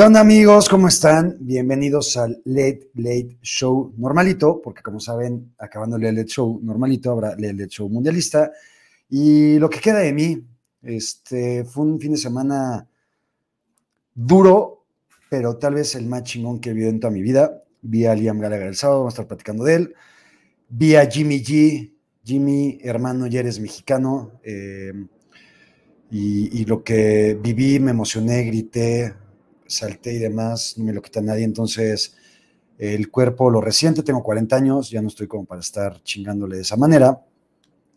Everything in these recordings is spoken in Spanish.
¿Qué onda amigos? ¿Cómo están? Bienvenidos al Late Late Show normalito, porque como saben, acabando el Late Show normalito, habrá el Late Show mundialista. Y lo que queda de mí, este, fue un fin de semana duro, pero tal vez el más chingón que he vivido en toda mi vida. Vi a Liam Gallagher el sábado, vamos a estar platicando de él. Vi a Jimmy G, Jimmy, hermano, ya eres mexicano. eh, y lo que viví, me emocioné, grité, salté y demás, no me lo quita nadie. Entonces, el cuerpo lo resiente, tengo 40 años, ya no estoy como para estar chingándole de esa manera.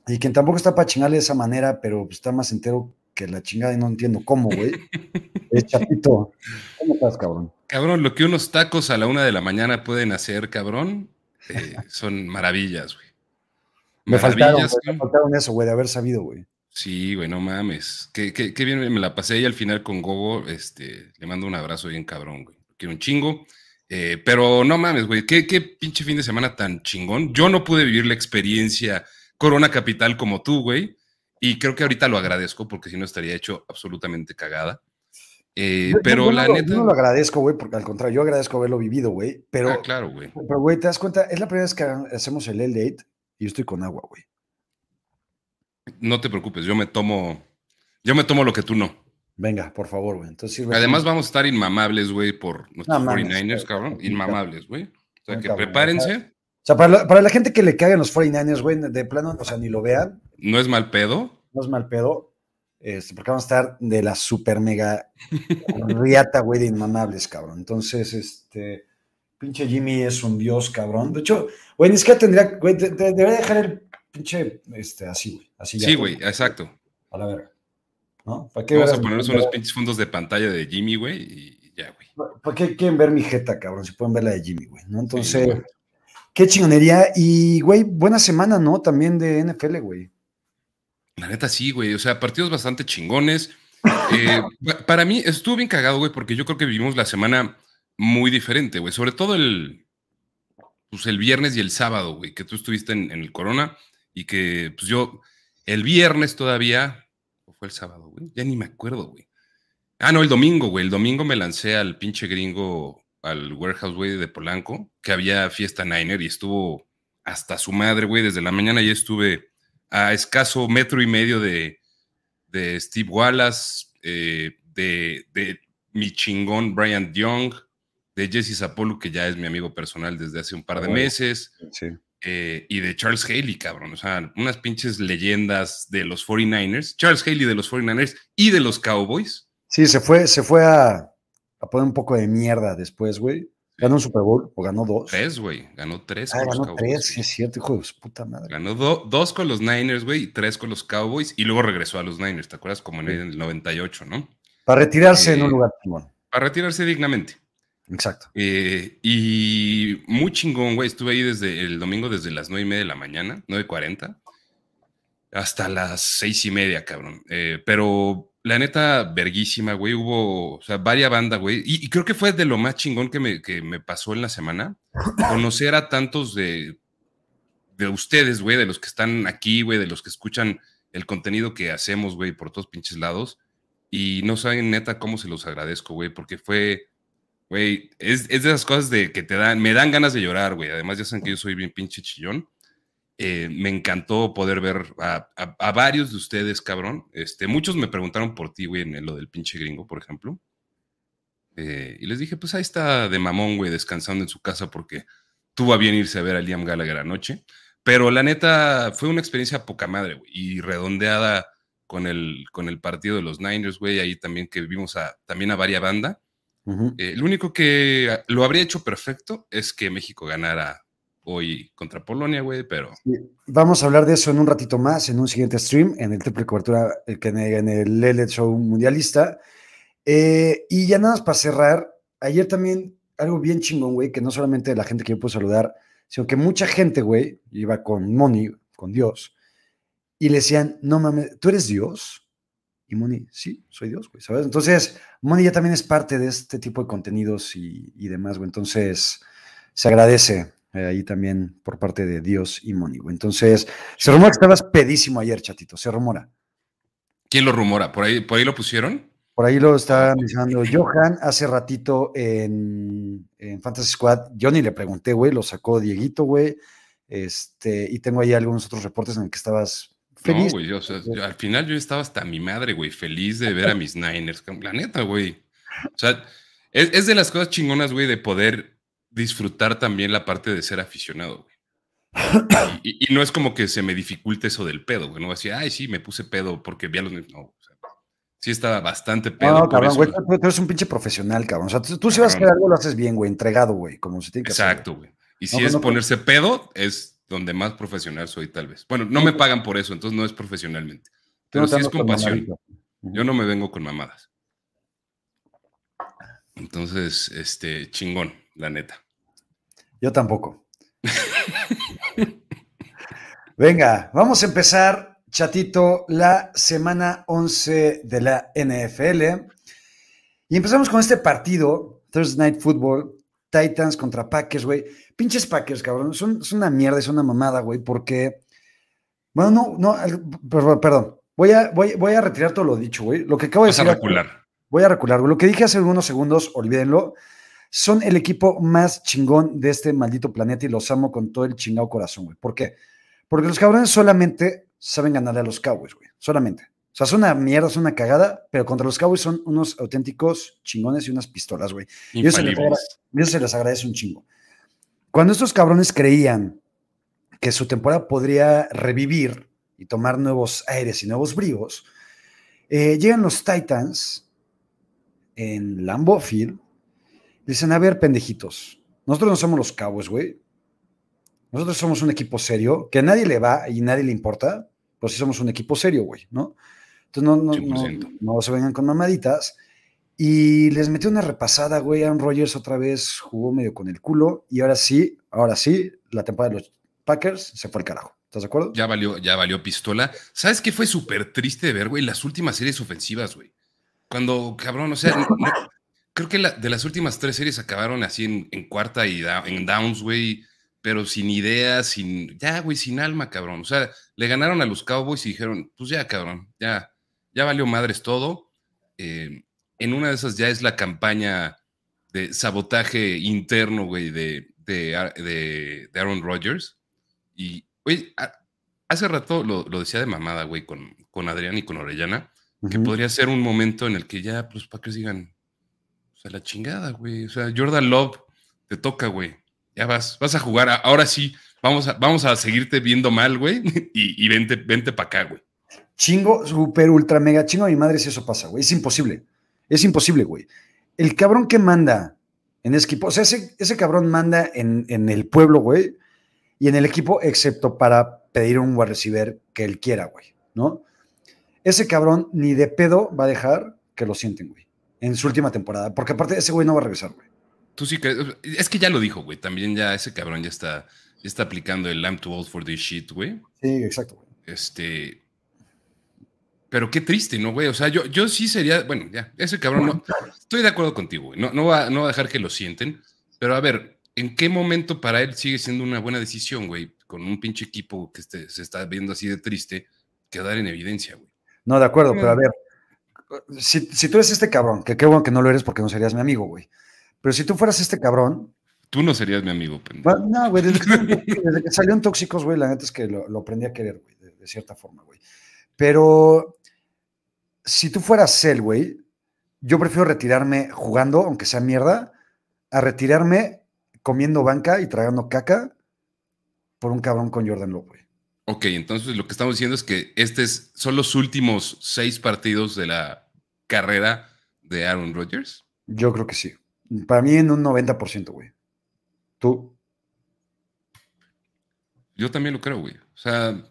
Y quien tampoco está para chingarle de esa manera, pero está más entero que la chingada y no entiendo cómo, güey. Es Chapito. ¿Cómo estás, cabrón? Cabrón, lo que unos tacos a la una de la mañana pueden hacer, cabrón, eh, son maravillas, güey. Me faltaron, güey, me faltaron eso, güey, de haber sabido, güey. Sí, güey, no mames. Qué, qué- qué bien me la pasé y al final con Gogo, este, le mando un abrazo bien cabrón, güey. Quiero un chingo. Eh, pero no mames, güey, qué, qué pinche fin de semana tan chingón. Yo no pude vivir la experiencia Corona Capital como tú, güey. Y creo que ahorita lo agradezco porque si no estaría hecho absolutamente cagada. Eh, Yo- pero yo no la lo- neta. Yo no lo agradezco, güey, porque al contrario, yo agradezco haberlo vivido, güey. Pero, Ah, claro, güey. pero, güey, te das cuenta, es la primera vez que hacemos el L-Date y yo estoy con agua, güey. No te preocupes, yo me tomo, yo me tomo lo que tú no. Venga, por favor, güey. Entonces, sirve- Además vamos a estar inmamables, güey, por nuestros No mames, 49ers, güey. cabrón. Inmamables, güey. O sea, que cabrón, prepárense. O sea, para la, para la gente que le cagan los 49ers, güey, de plano, o sea, ni lo vean, No es mal pedo. no es mal pedo, este, porque vamos a estar de la super mega riata, güey, de inmamables, cabrón. Entonces, este, pinche Jimmy es un dios, cabrón. De hecho, güey, ni siquiera tendría, güey, de- de- debería dejar el pinche, este, así, güey, así ya. Sí, güey, exacto. A la verga. ¿No? ¿Para qué, Vamos a ponernos unos pinches fondos de pantalla de Jimmy, güey, y ya, güey. ¿Para qué quieren ver mi jeta, cabrón? Si pueden ver la de Jimmy, güey, ¿no? Entonces, güey. qué chingonería. Y, güey, buena semana, ¿no? También de NFL, güey. La neta sí, güey. O sea, partidos bastante chingones. Eh, pa- para mí estuvo bien cagado, güey, porque yo creo que vivimos la semana muy diferente, güey. Sobre todo el, pues el viernes y el sábado, güey, que tú estuviste en, en el Corona y que, pues yo, el viernes todavía, o fue el sábado, güey, ya ni me acuerdo, güey. Ah, no, el domingo, güey. El domingo me lancé al pinche gringo, al warehouse, güey, de Polanco, que había fiesta Niner y estuvo hasta su madre, güey. Desde la mañana ya estuve a escaso metro y medio de, de Steve Wallace, eh, de, de mi chingón Brian Young, de Jesse Zapolo, que ya es mi amigo personal desde hace un par de meses, Sí. Eh, y de Charles Haley, cabrón. O sea, unas pinches leyendas de los 49ers. Charles Haley de los 49ers y de los Cowboys. Sí, se fue, se fue a, a poner un poco de mierda después, güey. Ganó un Super Bowl o ganó dos. Tres, güey. Ganó tres Ah, con los ganó Cowboys. tres, sí es cierto, hijo de su puta madre. Ganó do- dos con los Niners, güey, y tres con los Cowboys, y luego regresó a los Niners, ¿te acuerdas? Como en el 98, ¿no? Para retirarse en un Eh, lugar chingón. Para retirarse dignamente. Exacto. Eh, y muy chingón, güey. Estuve ahí desde el domingo, desde las nueve y media de la mañana, 9.40, hasta las seis y media, cabrón. Eh, pero la neta, verguísima, güey. Hubo, o sea, varias bandas, güey. Y, y creo que fue de lo más chingón que me, que me pasó en la semana. Conocer a tantos de, de ustedes, güey, de los que están aquí, güey, de los que escuchan el contenido que hacemos, güey, por todos pinches lados. Y no saben neta cómo se los agradezco, güey, porque fue, güey, es, es de esas cosas de que te dan, me dan ganas de llorar, güey. Además, ya saben que yo soy bien pinche chillón. Eh, me encantó poder ver a, a- a varios de ustedes, cabrón. Este, muchos me preguntaron por ti, güey, en lo del pinche gringo, por ejemplo. Eh, y les dije, pues ahí está de mamón, güey, descansando en su casa porque tuvo a bien irse a ver a Liam Gallagher anoche. Pero la neta fue una experiencia poca madre, güey, y redondeada con el, con el partido de los Niners, güey, ahí también que vimos a, también a varias banda. Ujú. Eh, lo único que ah, lo habría hecho perfecto es que México ganara hoy contra Polonia, güey, pero Vamos a hablar de eso en un ratito más, en un siguiente stream, en el triple cobertura, eh, en el, en el LL Show Mundialista. Eh, y ya nada más para cerrar, ayer también algo bien chingón, güey, que no solamente la gente que yo puedo saludar, sino que mucha gente, güey, iba con Moni, con Dios, y le decían, no mames, ¿tú eres Dios? Y Moni, sí, soy Dios, güey, ¿sabes? Entonces, Moni ya también es parte de este tipo de contenidos y, y demás, güey. Entonces, se agradece eh, ahí también por parte de Dios y Moni, güey. Entonces, se rumora que estabas pedísimo ayer, chatito, se rumora. ¿quién lo rumora? ¿Por ahí, por ahí lo pusieron? Por ahí lo está mencionando Johan hace ratito en, en, Fantasy Squad. Yo ni le pregunté, güey, lo sacó Dieguito, güey. Este, y tengo ahí algunos otros reportes en el que estabas feliz. No, güey, al final yo estaba hasta mi madre, güey, feliz de ver a mis Niners. La neta, güey. O sea, es, de las cosas chingonas, güey, de poder disfrutar también la parte de ser aficionado, güey. Y, no es como que se me dificulte eso del pedo, güey. No así, ay, sí, me puse pedo porque vi a los. No, sí estaba bastante pedo. No, cabrón, güey, tú, eres un pinche profesional, cabrón. O sea, tú, si vas a hacer algo, lo haces bien, güey, entregado, güey, como se tiene que Exacto, güey. Y si es ponerse pedo, es donde más profesional soy, tal vez. Bueno, no me pagan por eso, entonces no es profesionalmente. Pero sí es con pasión. Yo no me vengo con mamadas. Entonces, este, chingón, la neta. Yo tampoco. Venga, vamos a empezar chatito, la semana 11 de la NFL. Y empezamos con este partido, Thursday Night Football, Titans contra Packers, güey. Pinches Packers, cabrón. Son, una mierda, es una mamada, güey, porque. Bueno, no, no, perdón. Voy a, voy, voy a retirar todo lo dicho, güey. Lo que acabo de decir. A recular. Voy a recular, güey. Lo que dije hace unos segundos, olvídenlo. Son el equipo más chingón de este maldito planeta y los amo con todo el chingado corazón, güey. ¿Por qué? Porque los cabrones solamente saben ganarle a los Cowboys, güey. Solamente. O sea, es una mierda, es una cagada, pero contra los Cowboys son unos auténticos chingones y unas pistolas, güey. Y eso se, les se les agradece un chingo. Cuando estos cabrones creían que su temporada podría revivir y tomar nuevos aires y nuevos bríos, eh, llegan los Titans en Lambeau Field. Dicen, a ver, pendejitos, nosotros no somos los Cowboys, güey. Nosotros somos un equipo serio, que a nadie le va y nadie le importa pues sí somos un equipo serio, güey, ¿no? Entonces no, no, no, se vengan con mamaditas. Y les metió una repasada, güey. Aaron Rodgers otra vez jugó medio con el culo. Y ahora sí, ahora sí, la temporada de los Packers se fue al carajo. ¿Estás de acuerdo? Ya valió, ya valió pistola. ¿Sabes qué fue súper triste de ver, güey? Las últimas series ofensivas, güey. Cuando, cabrón, o sea, creo que de las últimas tres series acabaron así en, en cuarta y en downs, güey pero sin ideas, sin, ya, güey, sin alma, cabrón. O sea, le ganaron a los Cowboys y dijeron, pues ya, cabrón, ya, ya valió madres todo. Eh, en una de esas ya es la campaña de sabotaje interno, güey, de, de, Aaron Rodgers. Y, güey, hace rato lo, decía de mamada, güey, con, con Adrián y con Orellana, que podría ser un momento en el que ya los Packers digan, o sea, la chingada, güey. O sea, Jordan Love te toca, güey ya vas, vas a jugar, ahora sí, vamos a, vamos a seguirte viendo mal, güey, y, vente, vente para acá, güey. Chingo, super, ultra, mega chingo a mi madre si eso pasa, güey. Es imposible. Es imposible, güey. El cabrón que manda en ese equipo, o sea, ese, ese cabrón manda en, en, el pueblo, güey, y en el equipo, excepto para pedir un wide receiver que él quiera, güey, ¿no? Ese cabrón ni de pedo va a dejar que lo sienten, güey, en su última temporada, porque aparte ese güey no va a regresar, güey. Tú sí crees. Es que ya lo dijo, güey. También ya ese cabrón ya está, está aplicando el I'm too old for this shit, güey. Sí, exacto, güey. Este. Pero qué triste, ¿no, güey? O sea, yo, yo sí sería. Bueno, ya, ese cabrón no. Estoy de acuerdo contigo, güey. No, no, va, no va a dejar que lo sienten. Pero a ver, ¿en qué momento para él sigue siendo una buena decisión, güey? Con un pinche equipo que este, se está viendo así de triste, quedar en evidencia, güey. No, de acuerdo, pero a ver. Si, si tú eres este cabrón, que qué bueno que no lo eres porque no serías mi amigo, güey. Pero si tú fueras este cabrón. Tú no serías mi amigo, pendejo. no, güey, desde, que, salieron tóxicos, güey, la neta es que lo, aprendí a querer, güey, de, cierta forma, güey. Pero si tú fueras él, güey, yo prefiero retirarme jugando, aunque sea mierda, a retirarme comiendo banca y tragando caca por un cabrón con Jordan Love, güey. Ok, entonces lo que estamos diciendo es que estos son los últimos seis partidos de la carrera de Aaron Rodgers. Yo creo que sí. Para mí en un 90%, güey. ¿Tú? Yo también lo creo, güey. O sea,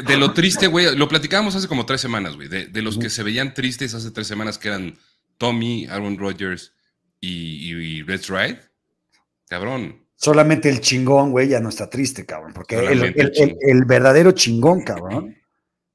de, lo triste, güey, lo platicábamos hace como tres semanas, güey. De, los que se veían tristes hace tres semanas, que eran Tommy, Aaron Rodgers y, y, Red Ride. Cabrón. Solamente el chingón, güey, ya no está triste, cabrón. Porque el, verdadero chingón, cabrón,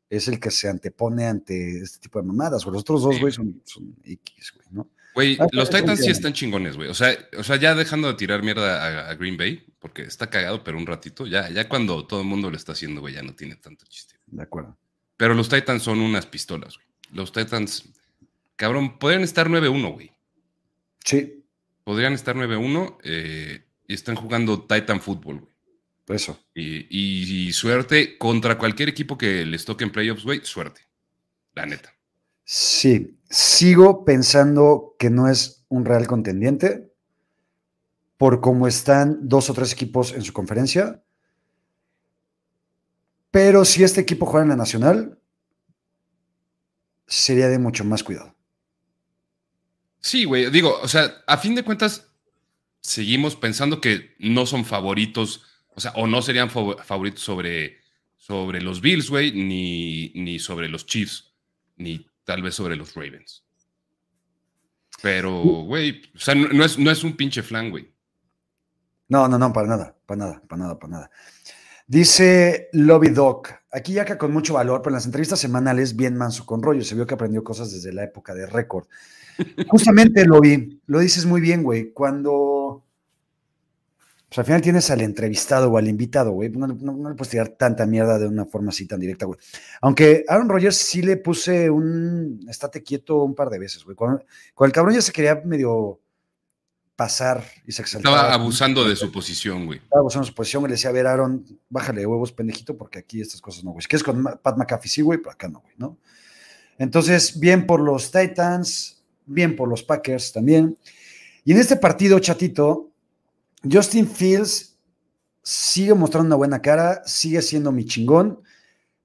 es el que se antepone ante este tipo de mamadas. O los otros dos, güey, son, son X, güey, ¿no? Güey, ah, los Titans sí están chingones, güey. O sea, o sea, ya dejando de tirar mierda a, Green Bay, porque está cagado, pero un ratito, ya, ya cuando todo el mundo lo está haciendo, güey, ya no tiene tanto chiste. De acuerdo. Pero los Titans son unas pistolas, güey. Los Titans cabrón, podrían estar 9-1, güey. Sí. Podrían estar 9-1 eh, y están jugando Titan Football, güey. Eso. Y, y, suerte contra cualquier equipo que les toque en playoffs, güey, suerte. La neta. Sí, sigo pensando que no es un real contendiente por cómo están dos o tres equipos en su conferencia. Pero si este equipo juega en la nacional, sería de mucho más cuidado. Sí, güey. Digo, o sea, a fin de cuentas, seguimos pensando que no son favoritos, o sea, o no serían favoritos sobre, sobre los Bills, güey, ni, ni sobre los Chiefs, ni tal vez sobre los Ravens. Pero, güey, o sea, no, es, no es un pinche flan, güey. No, no, no, para nada, para nada, para nada, para nada. Dice Lobby Doc, aquí ya que con mucho valor, pero en las entrevistas semanales bien manso con rollo, se vio que aprendió cosas desde la época de récord. Justamente, Lobby, lo dices muy bien, güey, cuando pues al final tienes al entrevistado o al invitado, güey. No, le puedes tirar tanta mierda de una forma así tan directa, güey. Aunque Aaron Rodgers sí le puse un estate quieto un par de veces, güey. Cuando, el cabrón ya se quería medio pasar y se exaltaba. Estaba abusando de su posición, güey. Estaba abusando de su posición, güey. Le decía, a ver, Aaron, bájale huevos, pendejito, porque aquí estas cosas no, güey. Si quieres con Pat McAfee, sí, güey, pero acá no, güey, ¿no? Entonces, bien por los Titans, bien por los Packers también. Y en este partido, chatito, Justin Fields sigue mostrando una buena cara, sigue siendo mi chingón.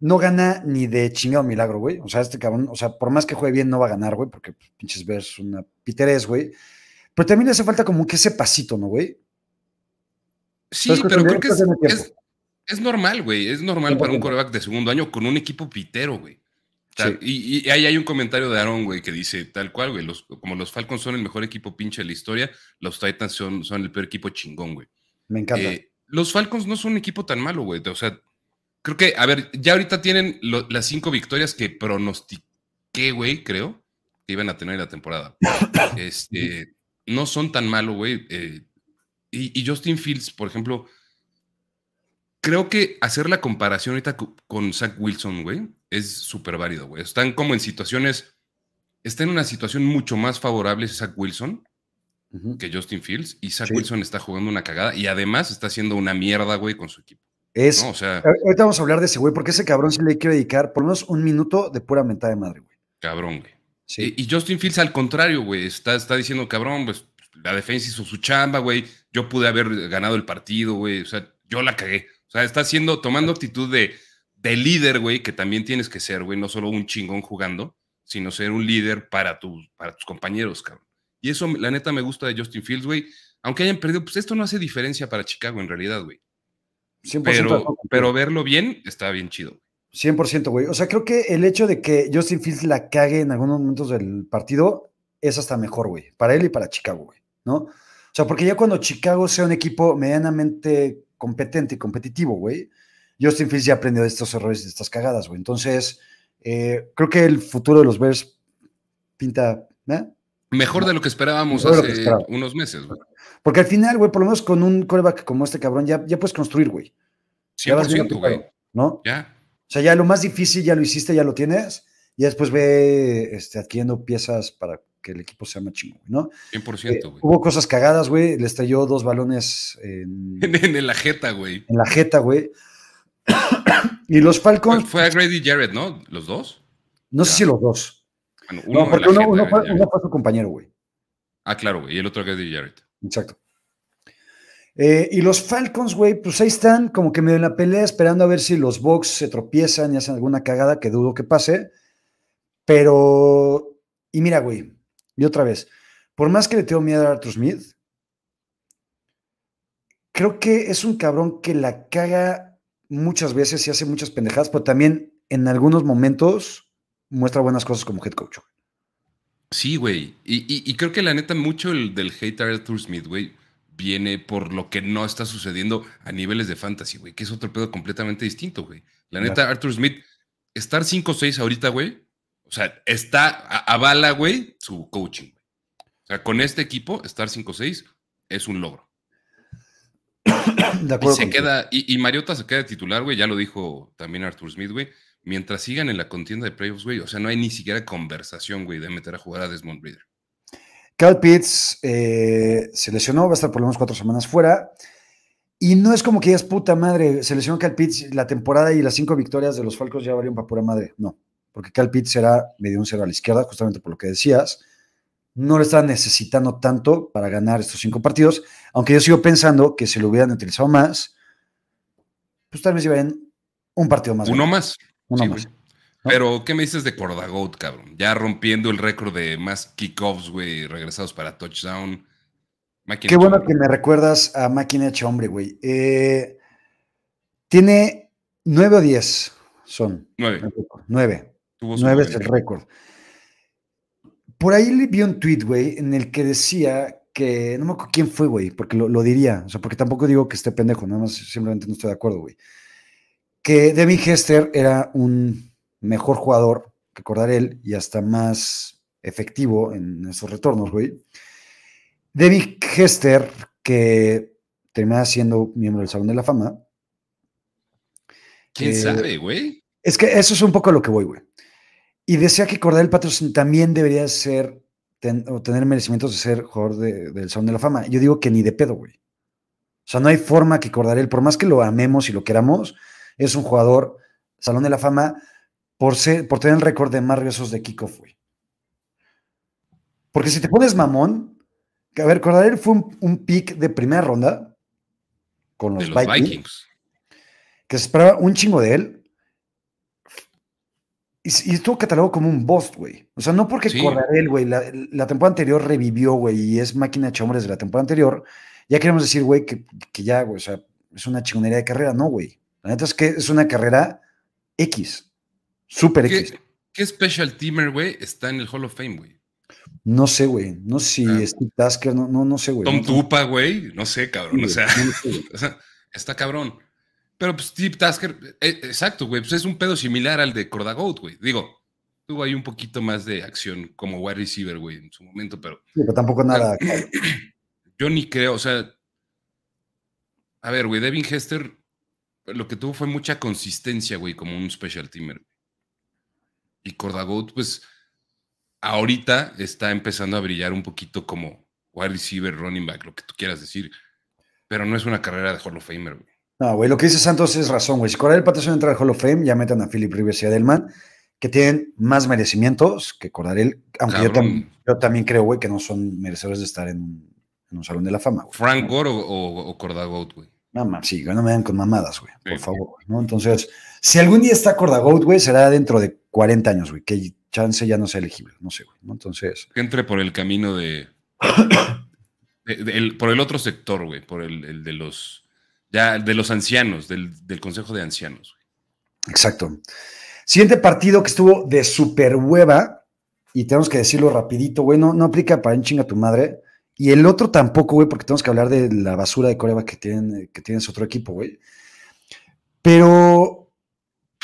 No gana ni de chingado milagro, güey. O sea, este cabrón, o sea, por más que juegue bien, no va a ganar, güey, porque pues, pinches ves una piterés, güey. Pero también le hace falta como que ese pasito, ¿no, güey? Sí, pero creo que es, normal, güey. Es normal para un coreback de segundo año con un equipo pitero, güey. Y, ahí hay un comentario de Aaron, güey, que dice tal cual, güey. como los Falcons son el mejor equipo pinche de la historia, los Titans son, son el peor equipo chingón, güey. Me encanta. Eh, los Falcons no son un equipo tan malo, güey. O sea, creo que, a ver, ya ahorita tienen las cinco victorias que pronostiqué, güey, creo, que iban a tener en la temporada. este, no son tan malos, güey. Eh, y, Justin Fields, por ejemplo, creo que hacer la comparación ahorita con Zach Wilson, güey, es súper válido, güey. Están como en situaciones, está en una situación mucho más favorable Zach Wilson que Justin Fields, y Zach Wilson está jugando una cagada y además está haciendo una mierda, güey, con su equipo. Es, o sea, ahorita vamos a hablar de ese güey, porque ese cabrón sí le quiere dedicar por lo menos un minuto de pura mentada de madre, güey. Cabrón, güey. Y, Justin Fields al contrario, güey, está, está diciendo, cabrón, pues la defensa hizo su chamba, güey, yo pude haber ganado el partido, güey, o sea, yo la cagué. O sea, está haciendo, tomando actitud de, de líder, güey, que también tienes que ser, güey, no solo un chingón jugando, sino ser un líder para, tus para tus compañeros, cabrón. Y eso, la neta, me gusta de Justin Fields, güey. Aunque hayan perdido, pues esto no hace diferencia para Chicago en realidad, güey. Pero, pero verlo bien está bien chido. 100%, güey. O sea, creo que el hecho de que Justin Fields la cague en algunos momentos del partido es hasta mejor, güey. Para él y para Chicago, güey. ¿No? O sea, porque ya cuando Chicago sea un equipo medianamente competente y competitivo, güey, Justin Fields ya aprendió de estos errores, de estas cagadas, güey. Entonces, eh, creo que el futuro de los Bears pinta. ¿eh? Mejor de lo que esperábamos hace unos meses, güey. Porque al final, güey, por lo menos con un coreback como este cabrón, ya, ya puedes construir, güey. 100%, güey. ¿No? Ya. O sea, ya lo más difícil ya lo hiciste, ya lo tienes, y después ve este, adquiriendo piezas para que el equipo sea más chingón, ¿no? 100%, eh, güey. hubo cosas cagadas, güey. Le estalló dos balones en, en, la jeta, güey. En la jeta, güey. Y los Falcons. Fue a Grady Jarrett, ¿no? ¿Los dos? No sé si los dos. no, porque uno, fue, su compañero, güey. Ah, claro, güey. Y el otro a Grady Jarrett. Exacto. Eh, y los Falcons, güey, pues ahí están como que medio en la pelea, esperando a ver si los Bucks se tropiezan y hacen alguna cagada, que dudo que pase. Pero, y mira, güey, y otra vez, por más que le tengo miedo a Arthur Smith, creo que es un cabrón que la caga muchas veces y hace muchas pendejadas, pero también en algunos momentos muestra buenas cosas como head coach. Sí, güey. Y, creo que la neta, mucho el del hate a Arthur Smith, güey viene por lo que no está sucediendo a niveles de fantasy, güey, que es otro pedo completamente distinto, güey. La neta, Arthur Smith, estar 5-6 ahorita, güey, o sea, está, avala, güey, su coaching. O sea, con este equipo, estar 5-6 es un logro. de acuerdo y se queda, y, Mariota se queda de titular, güey, ya lo dijo también Arthur Smith, güey. Mientras sigan en la contienda de playoffs, güey, o sea, no hay ni siquiera conversación, güey, de meter a jugar a Desmond Reader. Cal Pitts eh, se lesionó, va a estar por lo menos cuatro semanas fuera. Y no es como que es puta madre, se lesionó Cal Pitts, la temporada y las cinco victorias de los Falcos ya valieron para pura madre. No, porque Cal Pitts será medio un cero a la izquierda, justamente por lo que decías. No lo estaba necesitando tanto para ganar estos cinco partidos, aunque yo sigo pensando que si lo hubieran utilizado más, pues tal vez llevarían un partido más. Uno más. Uno más. Pero, ¿qué me dices de Cordagout, cabrón? Ya rompiendo el récord de más kickoffs, güey, regresados para touchdown. Qué bueno que me recuerdas a Máquina Hecha Hombre, güey. Eh, tiene nueve o diez son. Nueve. Nueve. nueve es el récord. Por ahí vi un tweet, güey, en el que decía que, no me acuerdo quién fue, güey, porque lo, lo, diría, o sea, porque tampoco digo que esté pendejo, nada más simplemente no estoy de acuerdo, güey. Que Devin Hester era un mejor jugador que Cordarel y hasta más efectivo en esos retornos, güey. David Hester, que termina siendo miembro del Salón de la Fama. ¿Quién sabe, güey? Es que eso es un poco a lo que voy, güey. Y decía que Cordel Patterson también debería ser o tener merecimientos de ser jugador del Salón de la Fama. Yo digo que ni de pedo, güey. O sea, no hay forma que Cordarel, por más que lo amemos y lo queramos, es un jugador Salón de la Fama por, ser, por tener el récord de más riesgos de kickoff, güey. Porque si te pones mamón, a ver, Cordarel fue un, pick de primera ronda con los, Vikings, que se esperaba un chingo de él. Y, estuvo catalogado como un boss, güey. O sea, no porque sí. Cordarel, güey, la, temporada anterior revivió, güey, y es máquina de chombres de la temporada anterior. Ya queremos decir, güey, que, ya, güey, o sea, es una chingonería de carrera. No, güey. La neta es que es una carrera X. Super X. ¿Qué special teamer, güey, está en el Hall of Fame, güey? No sé, güey. No sé si ah. Steve Tasker, no, no, no sé, güey. Tom Tupa, güey. No sé, cabrón. o, sea, está cabrón. Pero pues, Steve Tasker, eh, exacto, güey. Pues es un pedo similar al de Cordagout, güey. Digo, tuvo ahí un poquito más de acción como wide receiver, güey, en su momento, pero. Sí, pero tampoco nada. Yo ni creo, o sea. A ver, güey, Devin Hester lo que tuvo fue mucha consistencia, güey, como un special teamer. Y Cordagout, pues ahorita está empezando a brillar un poquito como wide receiver, running back, lo que tú quieras decir. Pero no es una carrera de Hall of Famer, güey. No, güey, lo que dice Santos es razón, güey. Si Cordell Patterson entra al Hall of Fame, ya metan a Philip Rivers y a Delman, que tienen más merecimientos que Cordarel, aunque yo, también creo, güey, que no son merecedores de estar en un, salón de la fama. Güey. ¿Frank Gore o, o, Cordagout, güey? No, sí, no me dan con mamadas, güey, por favor, ¿no? Entonces, si algún día está Cordagout, güey, será dentro de 40 años, güey, que chance ya no sea elegible, no sé, güey, ¿no? Entonces... Que entre por el camino de... por el otro sector, güey, por el, de los... Ya, de los ancianos, del, Consejo de Ancianos. Exacto. Siguiente partido que estuvo de super hueva, y tenemos que decirlo rapidito, güey, no, aplica para un chinga tu madre. Y el otro tampoco, güey, porque tenemos que hablar de la basura de Corea que tienen, que tienes otro equipo, güey. Pero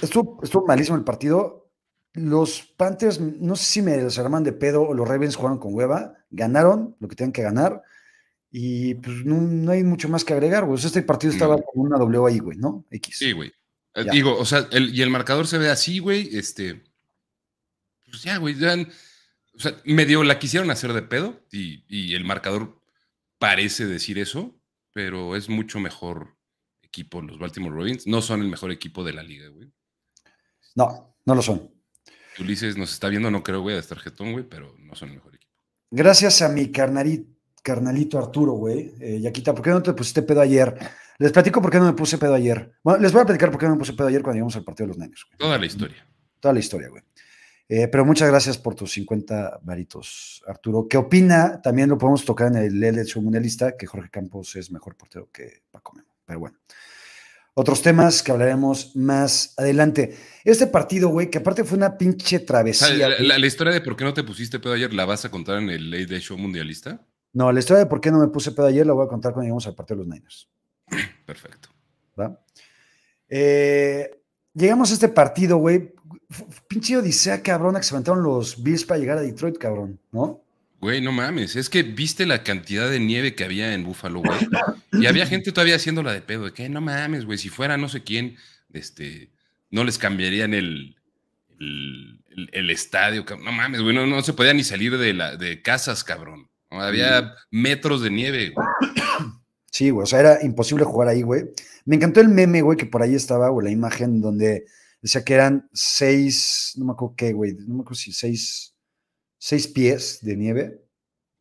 estuvo, estuvo malísimo el partido. Los Panthers, no sé si me los de pedo o los Ravens jugaron con hueva, ganaron lo que tenían que ganar y pues no, hay mucho más que agregar, güey. este partido estaba con una W ahí, güey, ¿no? X. Sí, güey. Eh, digo, o sea, y el marcador se ve así, güey, este, pues ya, güey, ya, o sea, medio la quisieron hacer de pedo y, el marcador parece decir eso, pero es mucho mejor equipo los Baltimore Ravens. No son el mejor equipo de la liga, güey. No, no lo son. Ulises nos está viendo, no creo, güey, de tarjetón, güey, pero no son el mejor equipo. Gracias a mi carnalito Arturo, güey. Eh, Yaquita, ¿por qué no te pusiste pedo ayer? Les platico por qué no me puse pedo ayer. Bueno, les voy a platicar por qué no me puse pedo ayer cuando llegamos al partido de los nenes. Toda la historia. Toda la historia, güey. Eh, pero muchas gracias por tus 50 varitos, Arturo. ¿Qué opina? También lo podemos tocar en el Show Mundialista, que Jorge Campos es mejor portero que Paco Memo. Pero bueno. Otros temas que hablaremos más adelante. Este partido, güey, que aparte fue una pinche travesía. La, historia de por qué no te pusiste pedo ayer, ¿la vas a contar en el Show Mundialista? No, la historia de por qué no me puse pedo ayer la voy a contar cuando lleguemos al partido de los Niners. Perfecto. ¿Va? Eh, llegamos a este partido, güey. Pinche odisea cabrona que se aventaron los Bills para llegar a Detroit, cabrón, ¿no? Güey, no mames. Es que viste la cantidad de nieve que había en Buffalo, güey. Y había gente todavía haciéndola de pedo, de que no mames, güey, si fuera no sé quién, este, no les cambiarían el, el, estadio, no mames, güey, no, se podía ni salir de, la, de casas, cabrón. Había metros de nieve, güey. Sí, güey, o sea, era imposible jugar ahí, güey. Me encantó el meme, güey, que por ahí estaba, güey, la imagen donde decía que eran seis, no me acuerdo qué, güey, no me acuerdo si seis, seis pies de nieve.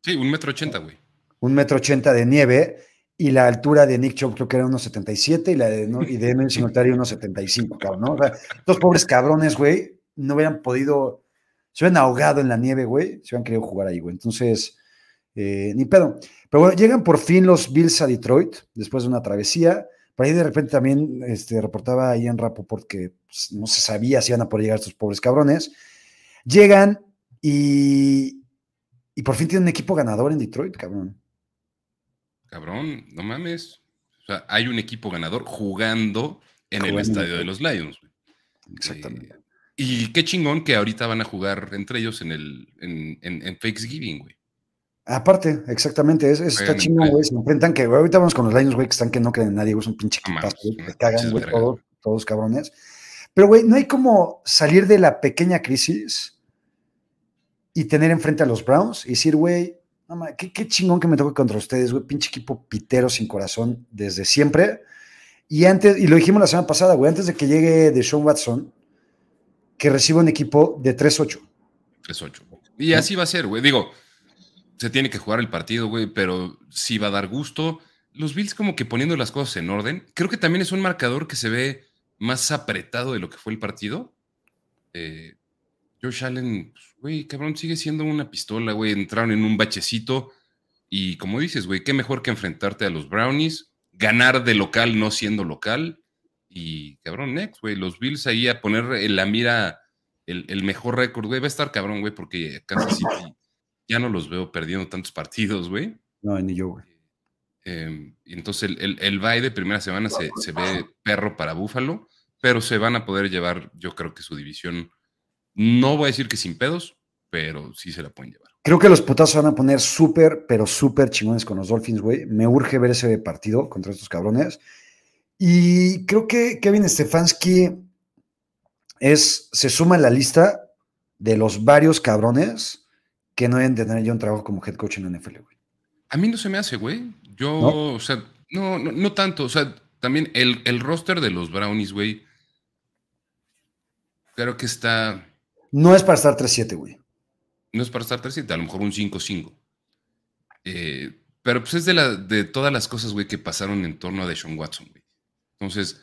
Sí, un metro ochenta, güey. Un metro ochenta de nieve y la altura de Nick Chubb creo que era unos 77 y la de, ¿no? y de Emil Singletary unos 75, cabrón, ¿no? O sea, dos pobres cabrones, güey, no hubieran podido, se hubieran ahogado en la nieve, güey, se hubieran querido jugar ahí, güey. Entonces, eh, ni pedo. Pero bueno, llegan por fin los Bills a Detroit después de una travesía. Por ahí de repente también este, reportaba ahí en Rapoport que pues, no se sabía si iban a poder llegar estos pobres cabrones. Llegan y, y por fin tienen un equipo ganador en Detroit, cabrón. Cabrón, no mames. O sea, hay un equipo ganador jugando en el estadio de los Lions. Exactamente. Eh, y qué chingón que ahorita van a jugar entre ellos en el en, en, en Thanksgiving, güey. Aparte, exactamente, es, está chingón, güey. Se enfrentan que, güey, ahorita vamos con los Lions, güey, que están que no creen en nadie, güey, son pinche equipazo, güey, que cagan, güey, todos, todos cabrones. Pero, güey, no hay como salir de la pequeña crisis y tener enfrente a los Browns y decir, güey, no, qué, qué chingón que me toque contra ustedes, güey, pinche equipo pitero sin corazón desde siempre. Y antes, y lo dijimos la semana pasada, güey, antes de que llegue de Sean Watson, que reciba un equipo de 3-8. 3-8. Y así va a ser, güey. Digo, se tiene que jugar el partido, güey, pero sí va a dar gusto. Los Bills como que poniendo las cosas en orden. Creo que también es un marcador que se ve más apretado de lo que fue el partido. Eh, Josh Allen, pues, güey, cabrón, sigue siendo una pistola, güey. Entraron en un bachecito. Y como dices, güey, qué mejor que enfrentarte a los Brownies, ganar de local no siendo local. Y cabrón, next, güey, los Bills ahí a poner en la mira el, el mejor récord, güey. Va a estar cabrón, güey, porque ya no los veo perdiendo tantos partidos, güey. No, ni yo, güey. Eh, entonces el, el, bye de primera semana se, se, ve perro para Búfalo, pero se van a poder llevar, yo creo que su división, no voy a decir que sin pedos, pero sí se la pueden llevar. Creo que los putazos van a poner súper, pero súper chingones con los Dolphins, güey. Me urge ver ese partido contra estos cabrones. Y creo que Kevin Stefanski es, se suma a la lista de los varios cabrones que no deben tener ya un trabajo como head coach en la NFL, güey. A mí no se me hace, güey. Yo, o sea, no, no, tanto. O sea, también el, el roster de los Brownies, güey. Creo que está. No es para estar 3-7, güey. No es para estar 3-7, a lo mejor un 5-5. Eh, pero pues es de, la, de todas las cosas, güey, que pasaron en torno a Deshaun Watson, güey. Entonces,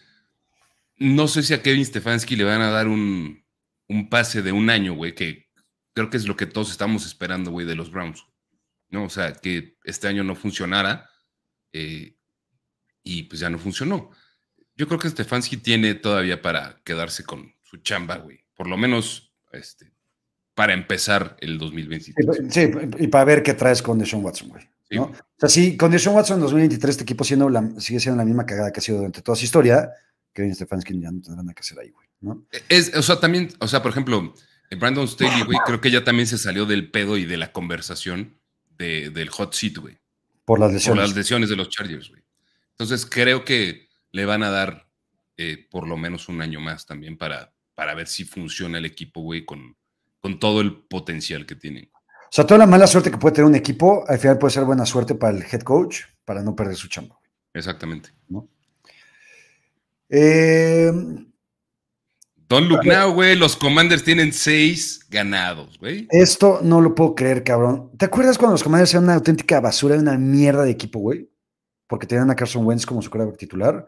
no sé si a Kevin Stefanski le van a dar un, un pase de un año, güey, que creo que es lo que todos estamos esperando, güey, de los Browns. ¿No? O sea, que este año no funcionara eh, y pues ya no funcionó. Yo creo que Stefanski tiene todavía para quedarse con su chamba, güey. Por lo menos este, para empezar el 2023. Sí, y para ver qué traes con Deshaun Watson, güey. O sea, sí, con Deshaun Watson en 2023 este equipo siendo sigue siendo la misma cagada que ha sido durante toda su historia, que Stefanski ya no tendrá nada que hacer ahí, güey. ¿no? Es, o sea, también, o sea, por ejemplo, Brandon Staley, güey, creo que ya también se salió del pedo y de la conversación del hot seat, güey. Por las lesiones. Por las lesiones de los Chargers, güey. Entonces creo que le van a dar eh, por lo menos un año más también para, para ver si funciona el equipo, güey, con, con todo el potencial que tienen. O sea, toda la mala suerte que puede tener un equipo, al final puede ser buena suerte para el head coach, para no perder su chamba. Exactamente. ¿no? Eh, Don look now, güey. Los Commanders tienen seis ganados, güey. Esto no lo puedo creer, cabrón. ¿Te acuerdas cuando los Commanders eran una auténtica basura, una mierda de equipo, güey? Porque tenían a Carson Wentz como su quarterback titular.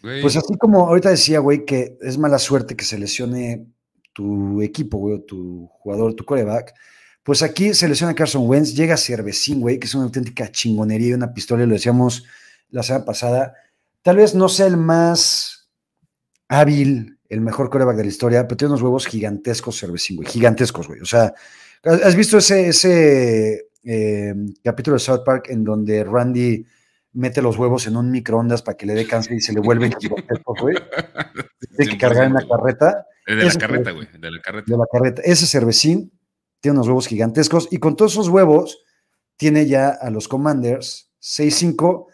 Pues así como ahorita decía, güey, que es mala suerte que se lesione tu equipo, güey, o tu jugador, tu coreback. Pues aquí se lesiona Carson Wentz, llega Cervecín, güey, que es una auténtica chingonería y una pistola, lo decíamos la semana pasada. Tal vez no sea el más hábil, el mejor coreback de la historia, pero tiene unos huevos gigantescos, Cervecín, güey, gigantescos, güey. O sea, ¿has visto ese, ese eh, capítulo de South Park en donde Randy mete los huevos en un microondas para que le dé cáncer y se le vuelven gigantescos, güey? Tiene que cargar en la carreta. De la carreta, güey, de la carreta. De la carreta. Ese Cervecín tiene unos huevos gigantescos y con todos esos huevos tiene ya a los Commanders 6-5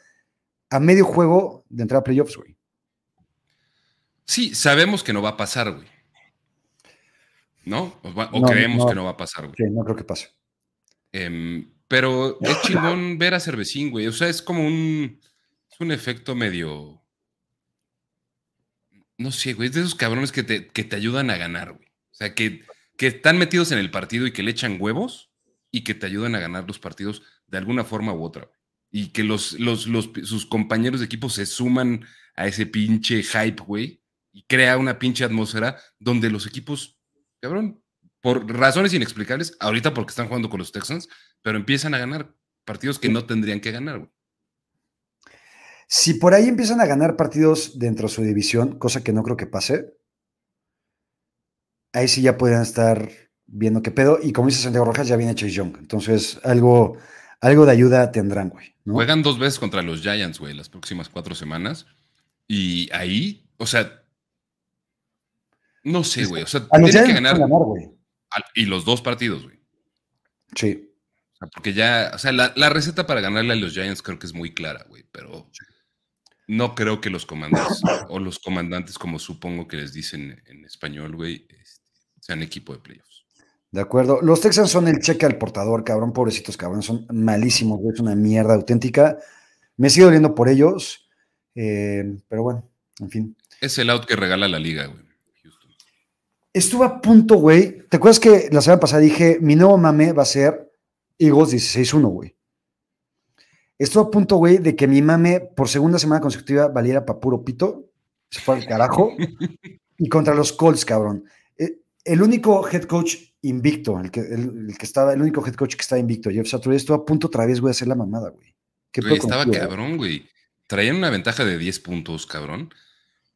a medio juego de entrar a playoffs, güey. Sí, sabemos que no va a pasar, güey. ¿No? O, creemos que no va a pasar, güey. Sí, no creo que pase. Em, pero es chingón ver a Cervecín, güey. O sea, es como un, es un efecto medio... No sé, güey, es de esos cabrones que te, que te ayudan a ganar, güey. O sea, que, que están metidos en el partido y que le echan huevos y que te ayudan a ganar los partidos de alguna forma u otra. Y que los, los, sus compañeros de equipo se suman a ese pinche hype, güey, y crea una pinche atmósfera donde los equipos, cabrón, por razones inexplicables, ahorita porque están jugando con los Texans, pero empiezan a ganar partidos que no tendrían que ganar, güey. Si por ahí empiezan a ganar partidos dentro de su división, cosa que no creo que pase, ahí sí ya podrían estar viendo qué pedo. Y como dice Santiago Rojas, ya viene Chase Young. Entonces, algo, algo de ayuda tendrán, güey. Juegan dos veces contra los Giants, güey, las próximas cuatro semanas. Y ahí, o sea, no sé, güey. O sea, tienen que ganar. y los dos partidos, güey. Sí. O sea, porque ya, o sea, la, receta para ganarle a los Giants creo que es muy clara, güey, pero no creo que los comandantes, o los comandantes, como supongo que les dicen en español, güey, este, sean equipo de playoffs. De acuerdo. Los Texans son el cheque al portador, cabrón. Pobrecitos, cabrón. Son malísimos, güey. Es una mierda auténtica. Me sigo doliendo por ellos. Eh, pero bueno, en fin. Es el out que regala la liga, güey. Estuve a punto, güey. ¿Te acuerdas que la semana pasada dije, mi nuevo mame va a ser Eagles 16-1, güey? Estuve a punto, güey, de que mi mame por segunda semana consecutiva valiera para puro pito. Se fue al carajo. y contra los Colts, cabrón. Eh, el único head coach invicto, el que, el, que estaba, el único head coach que estaba invicto, Jeff Saturday, estuvo a punto otra vez, güey, a hacer la mamada, güey. estaba cabrón, güey. Traían una ventaja de 10 puntos, cabrón.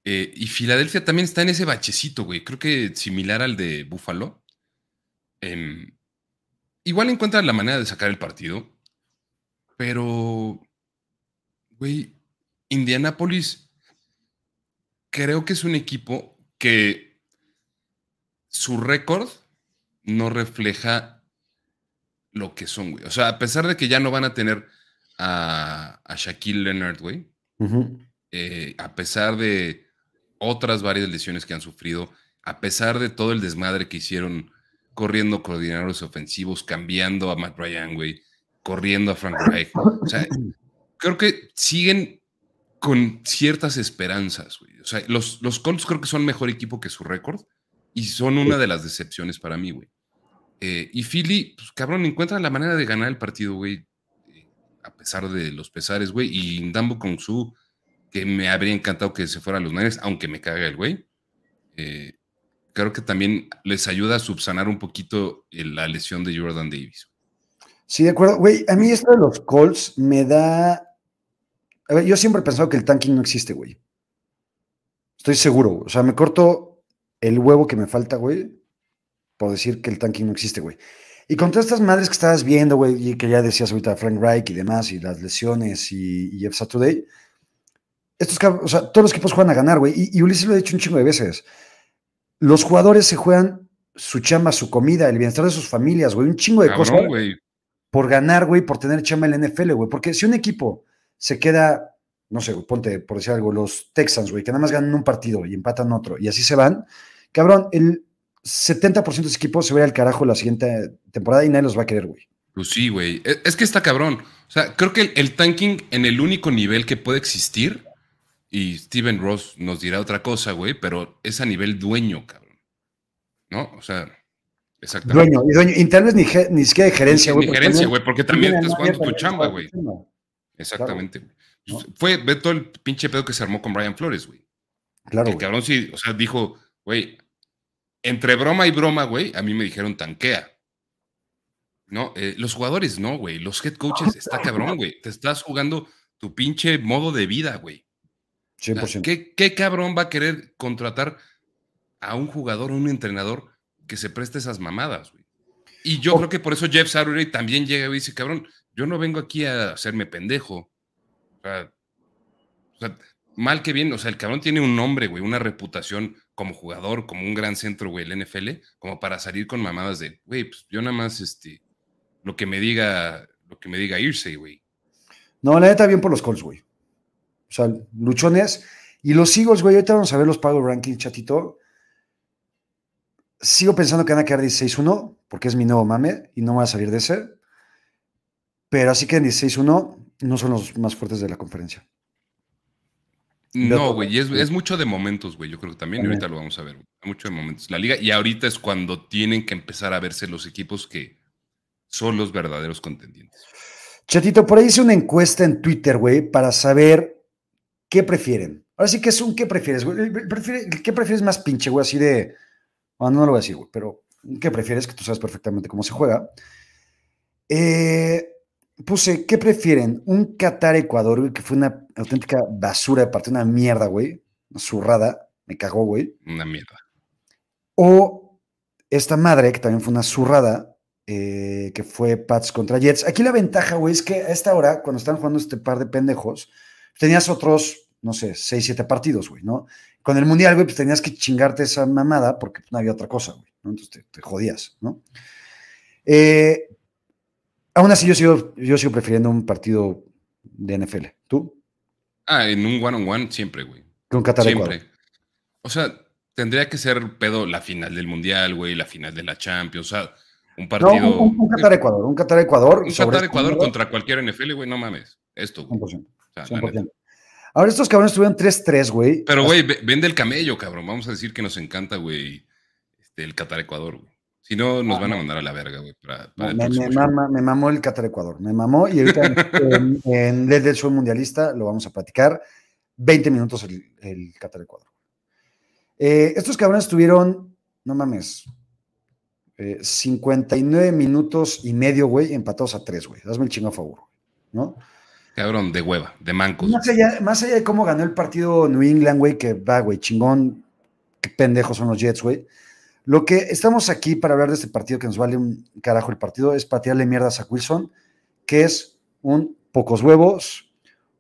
Eh, y Filadelfia también está en ese bachecito, güey. Creo que similar al de Buffalo. Em, igual encuentran la manera de sacar el partido. Pero, güey, Indianapolis creo que es un equipo que su récord no refleja lo que son, güey. O sea, a pesar de que ya no van a tener a, Shaquille Leonard, güey, eh, a pesar de otras varias lesiones que han sufrido, a pesar de todo el desmadre que hicieron corriendo coordinadores ofensivos, cambiando a Matt Ryan, güey, corriendo a Frank Reich. O sea, creo que siguen con ciertas esperanzas, güey. O sea, los, los Colts creo que son mejor equipo que su récord y son una de las decepciones para mí, güey. Eh, y Philly, pues cabrón, encuentra la manera de ganar el partido, güey, eh, a pesar de los pesares, güey. Y Ndambo con su, que me habría encantado que se fuera a los Niners, aunque me caga el güey. Eh, creo que también les ayuda a subsanar un poquito la lesión de Jordan Davis. Sí, de acuerdo. Güey, a mí esto de los Colts me da. A ver, yo siempre he pensado que el tanking no existe, güey. Estoy seguro. O sea, me corto el huevo que me falta, güey, por decir que el tanking no existe, güey. Y con todas estas madres que estabas viendo, güey, y que ya decías ahorita Frank Reich y demás, y las lesiones y, y Jeff Saturday, estos, o sea, todos los equipos juegan a ganar, güey. Y, Ulises lo ha dicho un chingo de veces. Los jugadores se juegan su chamba, su comida, el bienestar de sus familias, güey, un chingo de cosas. Por ganar, güey, por tener chamba en la NFL, güey. Porque si un equipo se queda, no sé, ponte, por decir algo, los Texans, güey, que nada más ganan un partido y empatan otro, y así se van, Cabrón, el 70% de ese equipo se va al carajo la siguiente temporada y nadie los va a querer, güey. Pues sí, güey. E, es que está cabrón. O sea, creo que el, tanking en el único nivel que puede existir, y Steven Ross nos dirá otra cosa, güey, pero es a nivel dueño, cabrón. ¿No? O sea, exactamente. Dueño, y dueño. Internet ni, ni siquiera de gerencia, güey. Ni, gerencia, güey, porque también estás jugando tu chamba, güey. Exactamente. Pues, fue, ve todo el pinche pedo que se armó con Brian Flores, güey. Claro. El cabrón sí, o sea, dijo, güey, entre broma y broma, güey, a mí me dijeron tanquea. No, eh, los jugadores no, güey. Los head coaches está cabrón, güey. Te estás jugando tu pinche modo de vida, güey. 100%. ¿Qué, ¿Qué, cabrón va a querer contratar a un jugador o un entrenador que se preste esas mamadas, güey? Y yo creo que por eso Jeff Saturday también llega y dice, cabrón, yo no vengo aquí a hacerme pendejo. O sea, o sea, mal que bien, o sea, el cabrón tiene un nombre, güey, una reputación como jugador, como un gran centro, güey, el NFL, como para salir con mamadas de, güey, pues yo nada más, este, lo que me diga, lo que me diga irse, güey. No, la neta bien por los Colts, güey. O sea, luchones. Y los Eagles, güey, ahorita vamos a ver los Power Rankings, chatito. Sigo pensando que van a quedar 16-1, porque es mi nuevo mame y no me voy a salir de ese. Pero así que en 16-1 no son los más fuertes de la conferencia. No, güey, es, es, mucho de momentos, güey. Yo creo que también, y ahorita lo vamos a ver, mucho de momentos. La liga, y ahorita es cuando tienen que empezar a verse los equipos que son los verdaderos contendientes. Chatito, por ahí hice una encuesta en Twitter, güey, para saber qué prefieren. Ahora sí que es un qué prefieres, güey. ¿Qué prefieres más pinche, güey? Así de. Bueno, no lo voy a decir, güey, pero ¿qué prefieres? Que tú sabes perfectamente cómo se juega. Eh, puse, ¿qué prefieren? Un Qatar-Ecuador, güey, que fue una auténtica basura de partido, una mierda, güey. Una zurrada, me cagó, güey. Una mierda. O esta madre, que también fue una zurrada, eh, que fue Pats contra Jets. Aquí la ventaja, güey, es que a esta hora, cuando están jugando este par de pendejos, tenías otros, no sé, 6, 7 partidos, güey, ¿no? Con el Mundial, güey, pues tenías que chingarte esa mamada porque no había otra cosa, güey, ¿no? Entonces te, te jodías, ¿no? Eh, Aún así, yo sigo, yo sigo prefiriendo un partido de NFL. ¿Tú? Ah, en un one-on-one siempre, güey. Con Qatar Siempre. O sea, tendría que ser pedo la final del Mundial, güey, la final de la Champions. O sea, un partido. No, un, Qatar-Ecuador. Un Qatar-Ecuador. Un Qatar-Ecuador contra cualquier NFL, güey, no mames. Esto, güey. 100%. O sea, 100%. Ahora, estos cabrones tuvieron 3-3, güey. Pero, güey, vende el camello, cabrón. Vamos a decir que nos encanta, güey, este, el Qatar-Ecuador, güey. Si no, nos van a mandar a la verga, güey. me, mamó el Qatar Ecuador, me mamó y ahorita en, en del Show Mundialista lo vamos a platicar. 20 minutos el, el Qatar Ecuador. Eh, estos cabrones tuvieron, no mames, 59 eh, minutos y medio, güey, empatados a 3, güey. Hazme el chingo a favor, ¿no? Cabrón, de hueva, de mancos. Más allá, más allá de cómo ganó el partido New England, güey, que va, güey, chingón, qué pendejos son los Jets, güey. Lo que estamos aquí para hablar de este partido que nos vale un carajo el partido es patearle mierdas a Wilson, que es un pocos huevos,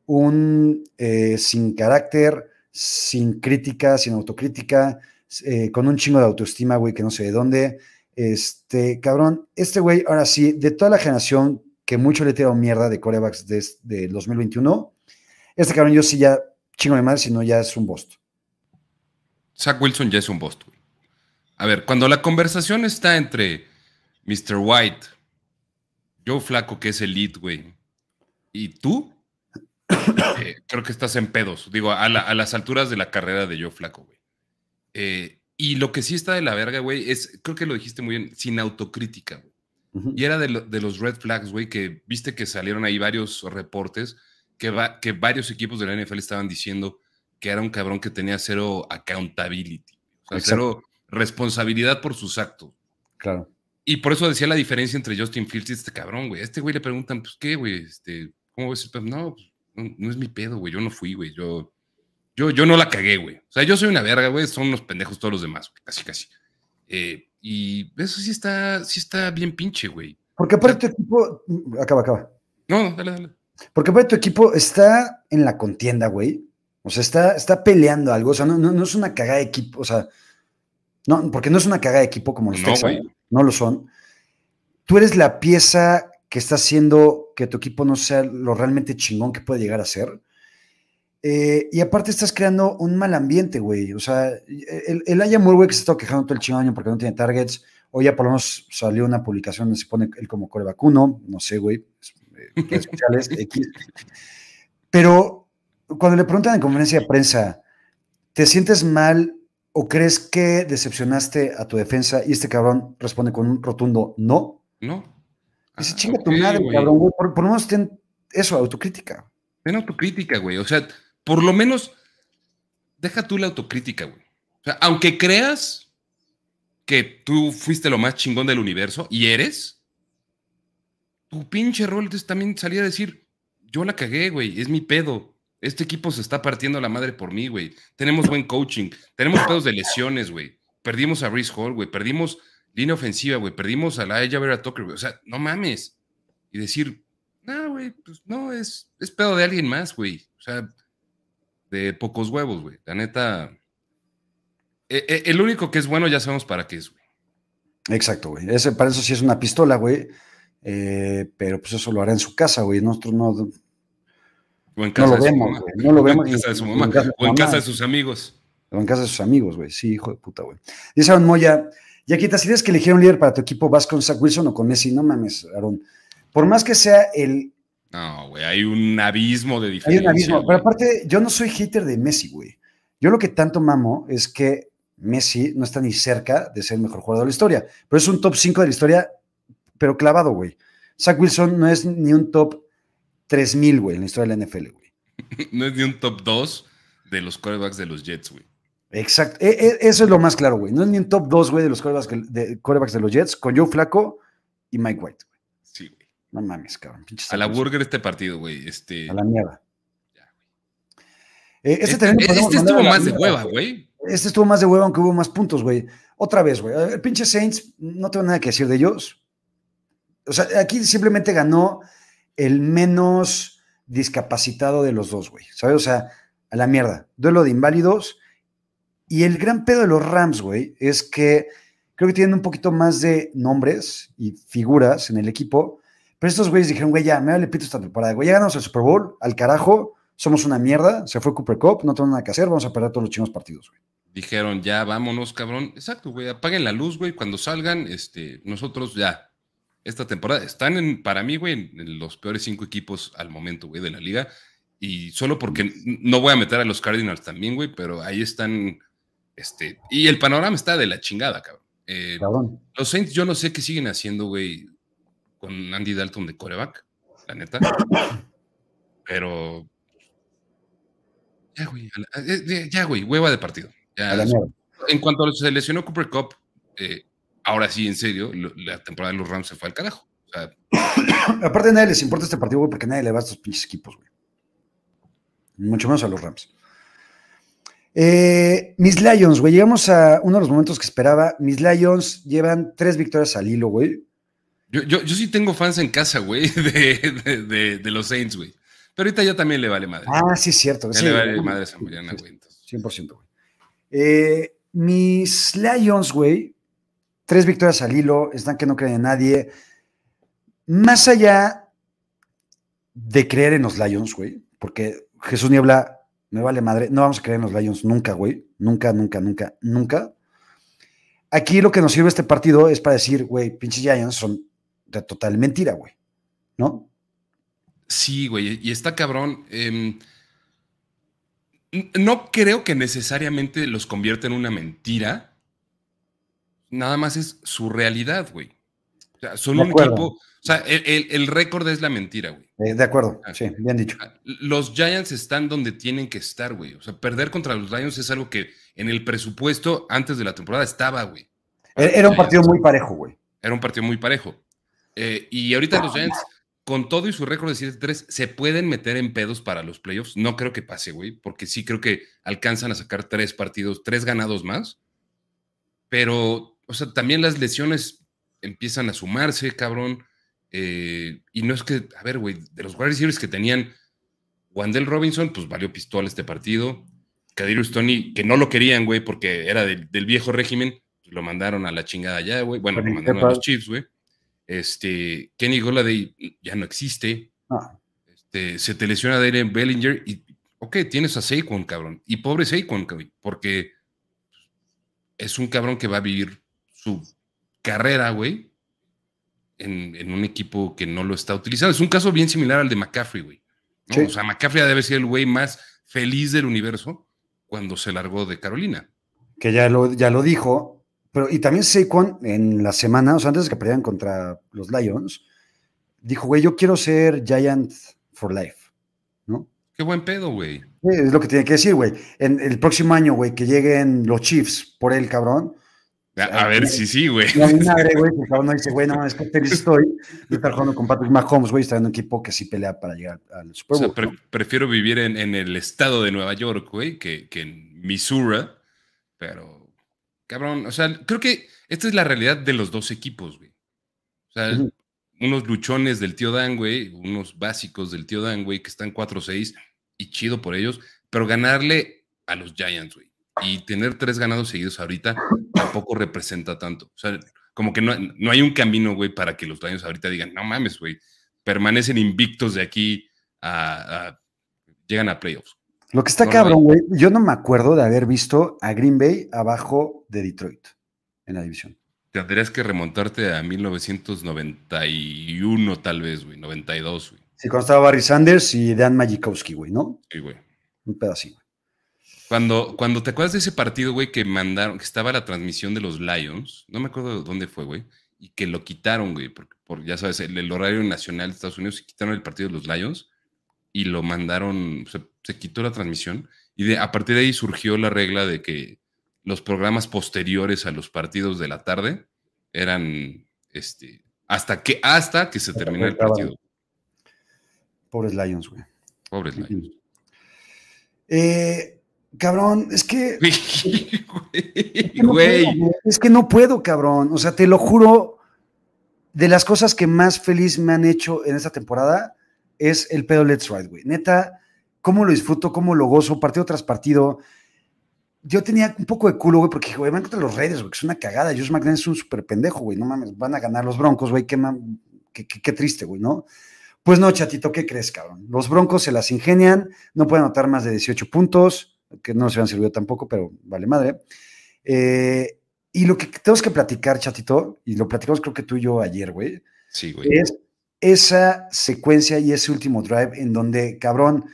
un eh, sin carácter, sin crítica, sin autocrítica, eh, con un chingo de autoestima, güey, que no sé de dónde. Este, cabrón, este güey, ahora sí, de toda la generación que mucho le he tirado mierda de corebacks de, 2021, este cabrón yo sí ya chingo de madre, si no ya es un bost. Zach Wilson ya es un bost. A ver, cuando la conversación está entre Mr. White, Joe Flaco, que es el lead, güey, y tú, eh, creo que estás en pedos. Digo, a, las alturas de la carrera de Joe Flaco, güey. Eh, y lo que sí está de la verga, güey, es, creo que lo dijiste muy bien, sin autocrítica, güey. Y era de, los red flags, güey, que viste que salieron ahí varios reportes que, que varios equipos de la NFL estaban diciendo que era un cabrón que tenía cero accountability. O sea, cero responsabilidad por sus actos. Claro. Y por eso decía la diferencia entre Justin Fields y este cabrón, güey. A este güey le preguntan, pues, ¿qué, güey? Este, ¿Cómo ves? No, pues, no, es mi pedo, güey. Yo no fui, güey. Yo, yo, yo no la cagué, güey. O sea, yo soy una verga, güey. Son unos pendejos todos los demás, güey. Casi, casi. Eh, y eso sí está, sí está bien pinche, güey. Porque aparte tu equipo. Acaba, acaba. No, dale, dale. Porque aparte tu equipo está en la contienda, güey. O sea, está, está peleando algo. O sea, no, no, no es una cagada de equipo. O sea, no, porque no es una caga de equipo como los no, Texans, no lo son. Tú eres la pieza que está haciendo que tu equipo no sea lo realmente chingón que puede llegar a ser. Eh, y aparte estás creando un mal ambiente, güey. O sea, el, el Aya güey, que se está quejando todo el chingón año porque no tiene targets. Hoy ya por lo menos salió una publicación donde se pone él como core vacuno. No sé, güey. X. Pero cuando le preguntan en conferencia de prensa, ¿te sientes mal ¿O crees que decepcionaste a tu defensa y este cabrón responde con un rotundo no? No. Dice, ah, chinga tu madre, cabrón, güey. Por, lo menos ten eso, autocrítica. Ten autocrítica, güey. O sea, por lo menos deja tú la autocrítica, güey. O sea, aunque creas que tú fuiste lo más chingón del universo y eres, tu pinche rol es también salir a decir, yo la cagué, güey, es mi pedo. Este equipo se está partiendo la madre por mí, güey. Tenemos buen coaching. Tenemos pedos de lesiones, güey. Perdimos a Reese Hall, güey. Perdimos línea ofensiva, güey. Perdimos a la Vera Tucker, güey. O sea, no mames. Y decir, no, güey, pues no, es, es pedo de alguien más, güey. O sea, de pocos huevos, güey. La neta. E, e, el único que es bueno ya sabemos para qué es, güey. Exacto, güey. Ese, para eso sí es una pistola, güey. Eh, pero pues eso lo hará en su casa, güey. Nosotros no O en casa no lo de su vemos, mamá. güey. No lo vemos. O en casa de su mamá. en casa de su O en mamá. casa de sus amigos. O en casa de sus amigos, güey. Sí, hijo de puta, güey. Dice Aaron Moya, ya quitas ideas que eligieron líder para tu equipo, ¿vas con Zach Wilson o con Messi? No mames, Aaron. Por más que sea el... No, güey, hay un abismo de Hay diferencia. un abismo. güey. Pero aparte, yo no soy hater de Messi, güey. Yo lo que tanto mamo es que Messi no está ni cerca de ser el mejor jugador de la historia. Pero es un top 5 de la historia, pero clavado, güey. Zach Wilson no es ni un top 3000, güey, en la historia de la NFL, güey. No es ni un top 2 de los quarterbacks de los Jets, güey. Exacto. E- e- eso es lo más claro, güey. No es ni un top 2, güey, de los quarterbacks, de, quarterbacks de los Jets, con Joe Flaco y Mike White. No mames, cabrón. A la burger este partido, güey. Este, A la mierda. Ya, Eh, este este, también este estuvo más de hueva, güey. Este estuvo más de hueva, aunque hubo más puntos, güey. Otra vez, güey. El pinche Saints, no tengo nada que decir de ellos. O sea, aquí simplemente ganó el menos discapacitado de los dos, güey. ¿Sabes? O sea, a la mierda. Duelo de inválidos. Y el gran pedo de los Rams, güey, es que creo que tienen un poquito más de nombres y figuras en el equipo. Pero estos güeyes dijeron, güey, ya, me vale pito esta temporada, güey. Ya ganamos el Super Bowl, al carajo. Somos una mierda. Se fue Cooper Cup, no tengo nada que hacer. Vamos a perder todos los chinos partidos, güey. Dijeron, ya vámonos, cabrón. Exacto, güey. Apaguen la luz, güey. Cuando salgan, este, nosotros ya. Esta temporada están en, para mí, güey, en, los peores cinco equipos al momento, güey, de la liga. Y solo porque no voy a meter a los Cardinals también, güey, pero ahí están. Este, y el panorama está de la chingada, cabrón. Eh, Cabrón. los Saints, yo no sé qué siguen haciendo, güey, con Andy Dalton de coreback, la neta. Pero. Ya, güey. eh, Ya, güey, hueva de partido. Ya, A la mierda. en cuanto se lesionó Cooper Cup, eh, ahora sí, en serio, lo- la temporada de los Rams se fue al carajo. O sea, Aparte, a nadie les importa este partido, güey, porque nadie le va a estos pinches equipos, güey. Mucho menos a los Rams. Eh, mis Lions, güey, llegamos a uno de los momentos que esperaba. Mis Lions llevan tres victorias al hilo, güey. Yo, yo, yo sí tengo fans en casa, güey, de, de- de- de los Saints, güey. Pero ahorita ya también le vale madre. Ah, sí, es cierto. ya sí, le vale madre a San güey. entonces. 100%, güey. Eh, mis Lions, güey, tres victorias al hilo, están que no creen en nadie. Más allá de creer en los Lions, güey, porque Jesús Niebla, me vale madre, no vamos a creer en los Lions nunca, güey, nunca, nunca, nunca, nunca. Aquí lo que nos sirve este partido es para decir, güey, pinches Giants son de total mentira, güey, ¿no? Sí, güey, y está cabrón. em, no creo que necesariamente los convierta en una mentira. Nada más es su realidad, güey. O sea, son De un acuerdo. equipo. O sea, el, el- el récord es la mentira, güey. Eh, de acuerdo, Ah, sí, bien dicho. Los Giants están donde tienen que estar, güey. O sea, perder contra los Lions es algo que en el presupuesto antes de la temporada estaba, güey. Era era un partido muy parejo, güey. Era un partido muy parejo. Eh, y ahorita los Giants, con todo y su récord de 7-3, se pueden meter en pedos para los playoffs. No creo que pase, güey, porque sí creo que alcanzan a sacar tres partidos, tres ganados más. Pero, o sea, también las lesiones empiezan a sumarse, cabrón. Eh, y no es que, a ver, güey, de los wide receivers que tenían Wandell Robinson, pues valió pistola este partido. Kadirius Tony, que no lo querían, güey, porque era del, del viejo régimen, pues lo mandaron a la chingada ya, güey. Bueno, lo mandaron a los Chiefs, güey. Este, Kenny Goladay ya no existe. Ah, Este, se te lesiona Darren Bellinger y, ok, tienes a Saquon, cabrón. Y pobre Saquon, güey, porque es un cabrón que va a vivir su carrera, güey, en, en un equipo que no lo está utilizando. Es un caso bien similar al de McCaffrey, güey. ¿no? Sí. O sea, McCaffrey debe ser el güey más feliz del universo cuando se largó de Carolina. que ya lo, ya lo dijo, pero y también Saquon en la semana, o sea, antes de que perdieran contra los Lions, dijo, güey, yo quiero ser Giant for life, ¿no? Qué buen pedo, güey. Sí, Es lo que tiene que decir, güey. En el próximo año, güey, que lleguen los Chiefs por él, cabrón. A, a ver si sí, güey. No hay madre, güey, el cabrón no dice, güey, no, es que feliz estoy de estar jugando con Patrick Mahomes, güey, está en un equipo que sí pelea para llegar al O Super sea, Bowl. pre- ¿no? prefiero vivir en, en el estado de Nueva York, güey, que, que en Missouri. Pero, cabrón, o sea, creo que esta es la realidad de los dos equipos, güey. O sea, unos luchones del tío Dan, güey, unos básicos del tío Dan, güey, que están 4-6 y chido por ellos, pero ganarle a los Giants, güey, y tener tres ganados seguidos ahorita tampoco representa tanto. O sea, como que no, no hay un camino, güey, para que los Lions ahorita digan, no mames, güey, permanecen invictos de aquí a, a llegan a playoffs. Lo que está cabrón, güey, yo no me acuerdo de haber visto a Green Bay abajo de Detroit en la división. Tendrías que remontarte a 1991, tal vez, güey, 92, güey. Sí, cuando estaba Barry Sanders y Dan Majikowski, güey, ¿no? Sí, güey. Un pedacito. Cuando, cuando te acuerdas de ese partido, güey, que mandaron, que estaba la transmisión de los Lions, no me acuerdo de dónde fue, güey, y que lo quitaron, güey, porque, por, ya sabes, el, horario nacional de Estados Unidos, quitaron el partido de los Lions y lo mandaron, se, se quitó la transmisión y de, a partir de ahí surgió la regla de que los programas posteriores a los partidos de la tarde eran este, hasta que hasta que se termine el partido. Pobres Lions, güey. Pobres Lions. Eh, cabrón, es que. güey. es que no puedo, cabrón. O sea, te lo juro, de las cosas que más feliz me han hecho en esta temporada es el pedo Let's Ride, güey. Neta, cómo lo disfruto, cómo lo gozo, partido tras partido yo tenía un poco de culo, güey, porque, güey, van contra los Raiders, güey, que es una cagada. Josh McDaniel es un súper pendejo, güey, no mames, van a ganar los Broncos, güey, qué, qué, qué, triste, güey, ¿no? Pues no, chatito, ¿qué crees, cabrón? Los Broncos se las ingenian, no pueden anotar más de 18 puntos, que no se han servido tampoco, pero vale madre. Eh, y lo que tenemos que platicar, chatito, y lo platicamos creo que tú y yo ayer, güey, sí, güey. es esa secuencia y ese último drive en donde, cabrón,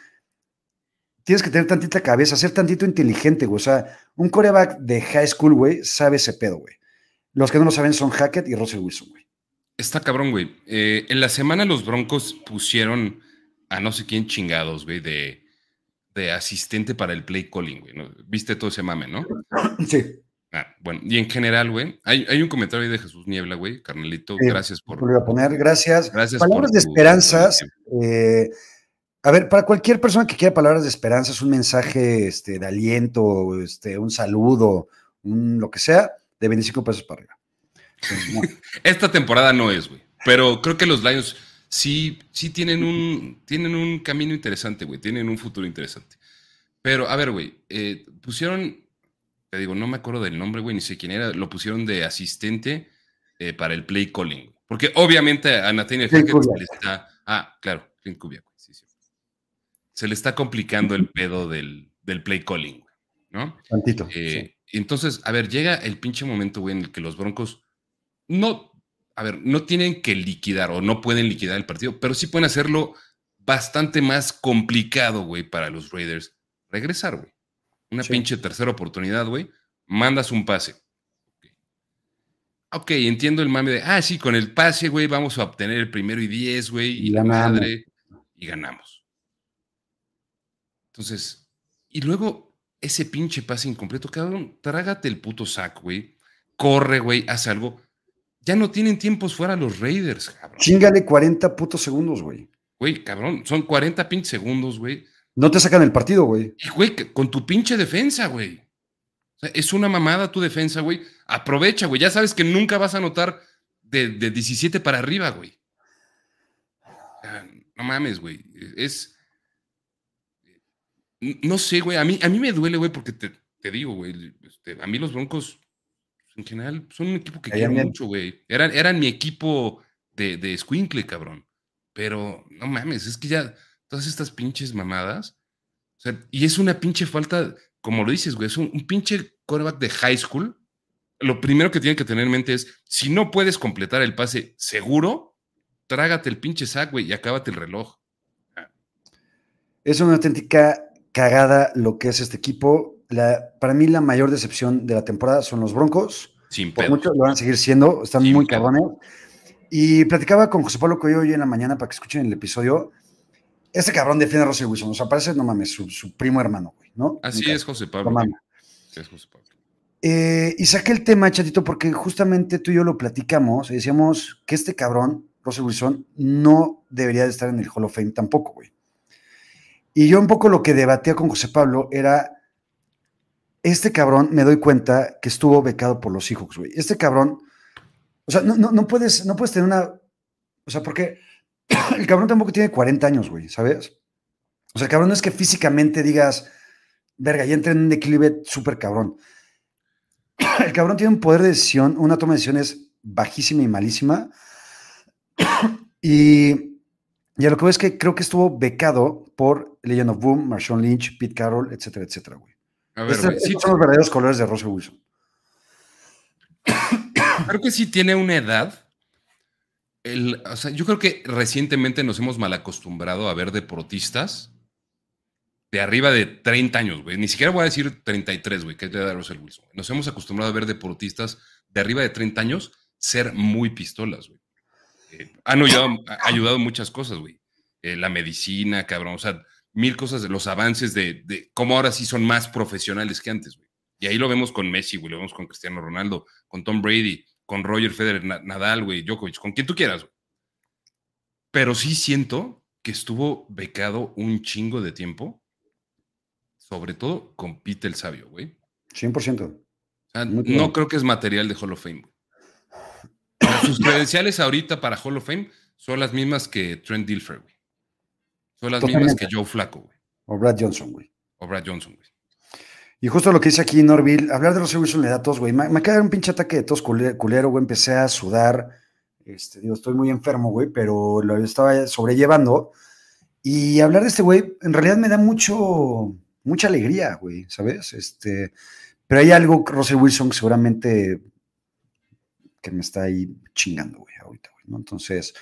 tienes que tener tantita cabeza, ser tantito inteligente, güey. O sea, un coreback de high school, güey, sabe ese pedo, güey. Los que no lo saben son Hackett y Russell Wilson, güey. Está cabrón, güey. Eh, en la semana los Broncos pusieron a no sé quién chingados, güey, de, de asistente para el play calling, güey. ¿Viste todo ese mame, no? Sí. Ah, bueno, y en general, güey, hay, hay, un comentario ahí de Jesús Niebla, güey, carnalito, gracias por... Lo voy a poner, gracias. Gracias Palabras de esperanzas. Eh, a ver, para cualquier persona que quiera palabras de esperanza, es un mensaje este, de aliento, este, un saludo, un, lo que sea, de 25 pesos para arriba. Esta temporada no es, güey. Pero creo que los Lions sí, sí tienen un, tienen un camino interesante, güey. Tienen un futuro interesante. Pero, a ver, güey, eh, pusieron, te digo, no me acuerdo del nombre, güey, ni sé quién era, lo pusieron de asistente eh, para el play calling. Porque obviamente a Nathaniel Hackett le está. Ah, claro, Clint Kubiak se le está complicando el pedo del, play calling, ¿no? Tantito. Eh, entonces, a ver, llega el pinche momento, güey, en el que los Broncos no, a ver, no tienen que liquidar o no pueden liquidar el partido, pero sí pueden hacerlo bastante más complicado, güey, para los Raiders. Regresar, güey. Una pinche tercera oportunidad, güey. Mandas un pase. Ok, entiendo el mame de, ah, sí, con el pase, güey, vamos a obtener el primero y diez, güey, y, la madre, y ganamos. Entonces, y luego ese pinche pase incompleto, cabrón, trágate el puto sac, güey. Corre, güey, haz algo. Ya no tienen tiempos fuera los Raiders, cabrón. Chingale 40 putos segundos, güey. Güey, cabrón, son 40 pinches segundos, güey. No te sacan el partido, güey. Y, güey, con tu pinche defensa, güey. O sea, es una mamada tu defensa, güey. Aprovecha, güey. Ya sabes que nunca vas a anotar de, de 17 para arriba, güey. No mames, güey. Es no sé, güey. A mí, a mí me duele, güey, porque te, digo, güey. Este, a mí los Broncos, en general, son un equipo que quiero mucho, güey. Eran, eran mi equipo de, de Squinkle, cabrón. Pero no mames, es que ya todas estas pinches mamadas. O sea, y es una pinche falta, como lo dices, güey, es un, pinche quarterback de high school. Lo primero que tienen que tener en mente es: si no puedes completar el pase seguro, trágate el pinche sack, güey, y acábate el reloj. Es una auténtica cagada lo que es este equipo. La, para mí la mayor decepción de la temporada son los Broncos. Sin Por mucho lo van a seguir siendo, están muy cabrones. Y platicaba con José Pablo Coyo hoy en la mañana para que escuchen el episodio. Este cabrón defiende a Russell Wilson, o sea, parece, no mames, su, primo hermano, güey, ¿no? Así es, José Pablo. es José Pablo. Eh, y saqué el tema, chatito, porque justamente tú y yo lo platicamos y decíamos que este cabrón, Russell Wilson, no debería de estar en el Hall of Fame tampoco, güey. Y yo un poco lo que debatía con José Pablo era, este cabrón, me doy cuenta que estuvo becado por los Seahawks, güey. Este cabrón, o sea, no, puedes, no puedes tener una, o sea, porque el cabrón tampoco tiene 40 años, güey, ¿sabes? O sea, el cabrón no es que físicamente digas, verga, ya entra en un declive súper cabrón. El cabrón tiene un poder de decisión, una toma de decisiones bajísima y malísima. Y Y a lo que veo es que creo que estuvo becado por Legend of Boom, Marshawn Lynch, Pete Carroll, etcétera, etcétera, güey. A ver, estos, son los verdaderos colores de Russell Wilson. Creo que sí tiene una edad. o sea, yo creo que recientemente nos hemos mal acostumbrado a ver deportistas de arriba de 30 años, güey. Ni siquiera voy a decir 33, güey, que es de Russell Wilson. Nos hemos acostumbrado a ver deportistas de arriba de 30 años ser muy pistolas, güey. Eh, han ayudado, ayudado, muchas cosas, güey. Eh, la medicina, cabrón, o sea, mil cosas los avances de, de cómo ahora sí son más profesionales que antes, güey. Y ahí lo vemos con Messi, güey, lo vemos con Cristiano Ronaldo, con Tom Brady, con Roger Federer, Nadal, güey, Djokovic, con quien tú quieras, güey. Pero sí siento que estuvo becado un chingo de tiempo, sobre todo con Pete el Sabio, güey. 100%. no creo que es material de Hall of Fame, güey. Sus credenciales ahorita para Hall of Fame son las mismas que Trent Dilfer, güey. Son las mismas que Joe Flaco, güey. O Brad Johnson, güey. O Brad Johnson, güey. Y justo lo que dice aquí Norville, hablar de los Wilson le da tos, güey. Me, me de un pinche ataque de tos culero, güey. Empecé a sudar. Este, digo, estoy muy enfermo, güey, pero lo estaba sobrellevando. Y hablar de este güey, en realidad me da mucho, mucha alegría, güey, ¿sabes? Este, pero hay algo, Russell Wilson, que seguramente que me está ahí chingando, güey, ahorita, güey, ¿no? Entonces.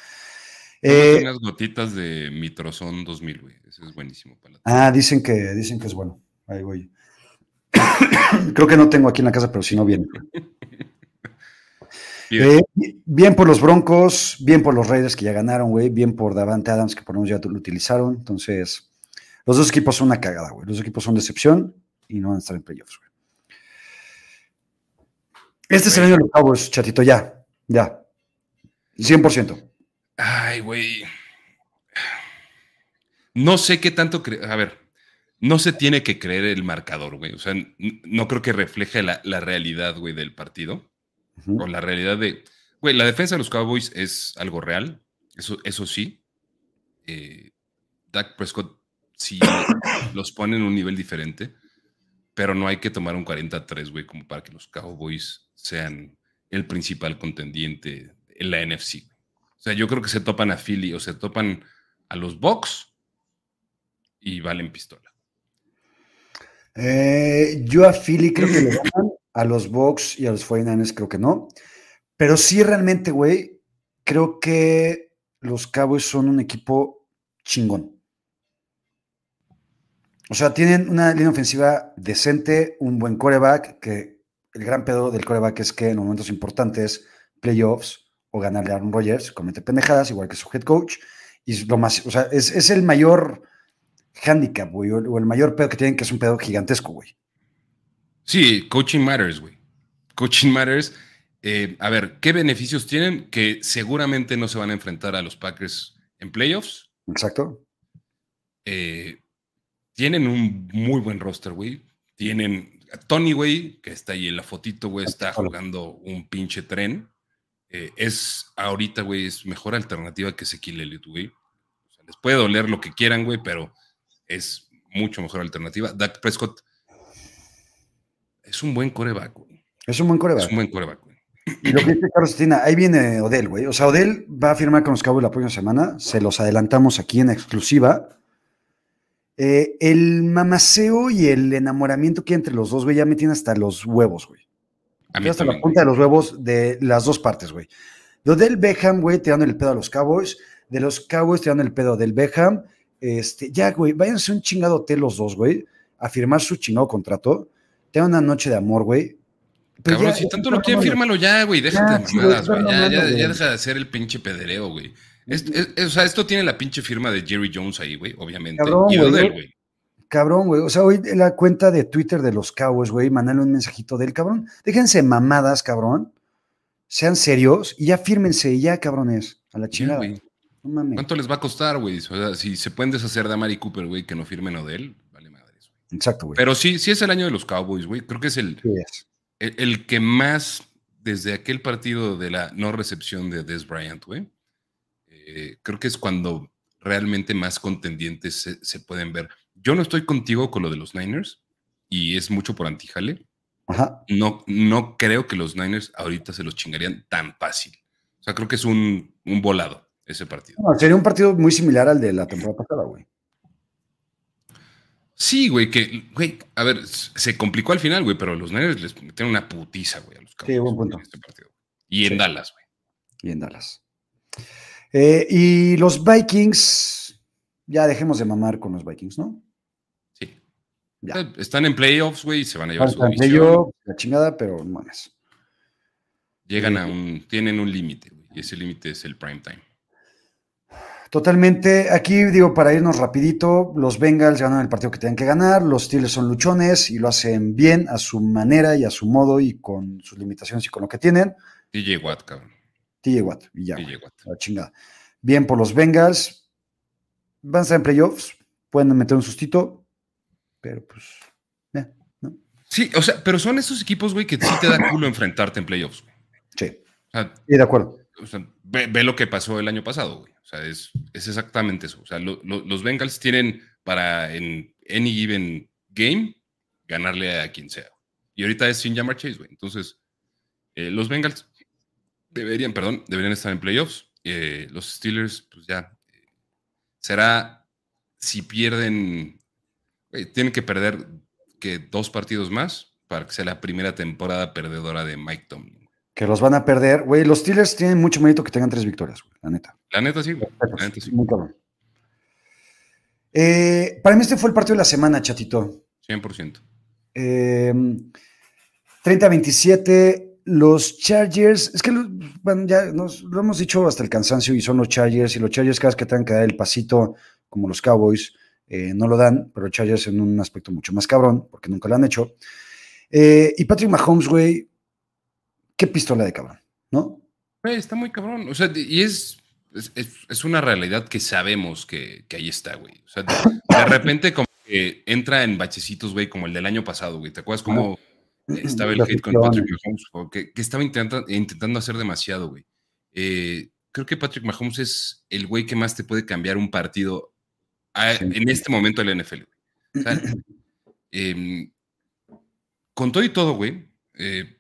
Eh, unas gotitas de Mitrozón 2000, güey. Eso es buenísimo para la Ah, dicen que, dicen que es bueno. Ahí, güey. Creo que no tengo aquí en la casa, pero si no, bien. Bien. Eh, bien. por los Broncos, bien por los Raiders que ya ganaron, güey. Bien por Davante Adams que por lo menos ya lo utilizaron. Entonces, los dos equipos son una cagada, güey. Los dos equipos son decepción y no van a estar en playoffs, güey. Este es el año de los Cowboys, chatito, ya. Ya. 100%. Ay, güey. No sé qué tanto. A ver, no se tiene que creer el marcador, güey. O sea, no creo que refleje la, realidad, güey, del partido. O la realidad de. Güey, la defensa de los Cowboys es algo real. Eso, eso sí. Eh, Dak Prescott sí los pone en un nivel diferente. Pero no hay que tomar un 43, güey, como para que los Cowboys sean el principal contendiente en la NFC. O sea, yo creo que se topan a Philly o se topan a los Bucks y valen pistola. Eh, yo a Philly creo que le ganan, a los Bucks y a los 49ers creo que no. Pero sí realmente, güey, creo que los Cowboys son un equipo chingón. O sea, tienen una línea ofensiva decente, un buen coreback, que el gran pedo del coreback es que en momentos importantes, playoffs o ganarle a Aaron Rodgers, comete pendejadas, igual que su head coach. Y lo más, o sea, es el mayor handicap, güey, o, el mayor pedo que tienen, que es un pedo gigantesco, güey. Sí, coaching matters, güey. Coaching matters. Eh, a ver, ¿qué beneficios tienen? Que seguramente no se van a enfrentar a los Packers en playoffs. Exacto. Eh, tienen un muy buen roster, güey. Tienen Tony, güey, que está ahí en la fotito, güey, está jugando un pinche tren. Eh, es ahorita, güey, es mejor alternativa que Ezequiel Elliott, güey. O sea, les puede doler lo que quieran, güey, pero es mucho mejor alternativa. Dak Prescott es un buen coreback, Es un buen coreback. Es un buen coreback, Y lo que dice Carlos Estina, ahí viene Odell, güey. O sea, Odell va a firmar con los Cowboys la próxima semana. Se los adelantamos aquí en exclusiva. Eh, el mamaceo y el enamoramiento que hay entre los dos, güey, ya me tiene hasta los huevos, güey. A mí hasta la punta de los huevos de las dos partes, güey. De Odell Beckham, güey, tirando el pedo a los Cowboys. De los Cowboys tirando el pedo del Beckham. Este, ya, güey, váyanse a un chingado hotel los dos, güey, a firmar su chingado contrato. Tengan una noche de amor, güey. Cabrón, si tanto lo quieren, fírmalo ya, güey. Déjate de mamadas, güey. Ya, ya, ya, deja de hacer el pinche pedreo, güey. O sea, esto tiene la pinche firma de Jerry Jones ahí, güey, obviamente. Cabrón, y de él, güey. Cabrón, güey. O sea, hoy la cuenta de Twitter de los Cowboys, güey, mandale un mensajito del cabrón. Déjense mamadas, cabrón. Sean serios y ya fírmense y ya, cabrones. A la chingada. güey. ¿Cuánto les va a costar, güey? O sea, si se pueden deshacer de Amari Cooper, güey, que no firmen o de él, vale madres. Exacto, güey. Pero sí, sí es el año de los Cowboys, güey. Creo que es el, el, que más, desde aquel partido de la no recepción de Des Bryant, güey, eh, creo que es cuando realmente más contendientes se, pueden ver. Yo no estoy contigo con lo de los Niners y es mucho por antijale. Ajá. No, no creo que los Niners ahorita se los chingarían tan fácil. O sea, creo que es un, un volado ese partido. sería un partido muy similar al de la temporada pasada, güey. Sí, güey, que, güey, a ver, se complicó al final, güey, pero los Niners les metieron una putiza, güey, a los Cowboys. Sí, buen punto. Este partido. Y en Dallas, güey. Y en Dallas. Eh, y los Vikings, ya dejemos de mamar con los Vikings, ¿no? Sí. Ya. Están en playoffs, güey, se van a llevar Están su playoffs, la chingada, pero no mames. Llegan a un, tienen un límite, güey, y ese límite es el prime time. Totalmente. Aquí digo, para irnos rapidito, los Bengals ganan el partido que tienen que ganar, los Steelers son luchones y lo hacen bien a su manera y a su modo y con sus limitaciones y con lo que tienen. TJ Watt, cabrón. TJ Watt, y ya. TJ Watt. La chingada. Bien por los Bengals. Van a estar en playoffs, pueden meter un sustito, pero pues, ¿no? Sí, o sea, pero son esos equipos, güey, que sí te da culo enfrentarte en playoffs. Sí. sí, de acuerdo. O sea, ve, lo que pasó el año pasado, güey. O sea, es, exactamente eso. O sea, los Bengals tienen para en any given game ganarle a quien sea. Y ahorita es sin llamar Chase, güey. Entonces, eh, los Bengals deberían, perdón, deberían estar en playoffs. Eh, los Steelers, pues ya. será si pierden. tienen que perder que dos partidos más para que sea la primera temporada perdedora de Mike Tomlin que los van a perder. Güey, los Steelers tienen mucho mérito que tengan tres victorias, güey, la neta. La neta sí, güey. La neta sí. Muy cabrón. Eh, para mí este fue el partido de la semana, chatito. 100%. 30-27, em, los Chargers, es que ya nos, lo hemos dicho hasta el cansancio y son los Chargers y los Chargers cada vez que tengan que dar el pasito como los Cowboys, eh, no lo dan, pero Chargers en un aspecto mucho más cabrón, porque nunca lo han hecho. Eh, y Patrick Mahomes, güey, qué pistola de cabrón, ¿no? está muy cabrón. O sea, y es, es, una realidad que sabemos que, ahí está, güey. O sea, de, repente como que entra en bachecitos, güey, como el del año pasado, güey. ¿Te acuerdas cómo estaba el hit con Patrick Mahomes? Que, que estaba intentando, intentando hacer demasiado, güey. Eh, creo que Patrick Mahomes es el güey que más te puede cambiar un partido en este momento del NFL. O sea, em, con todo y todo, güey, eh,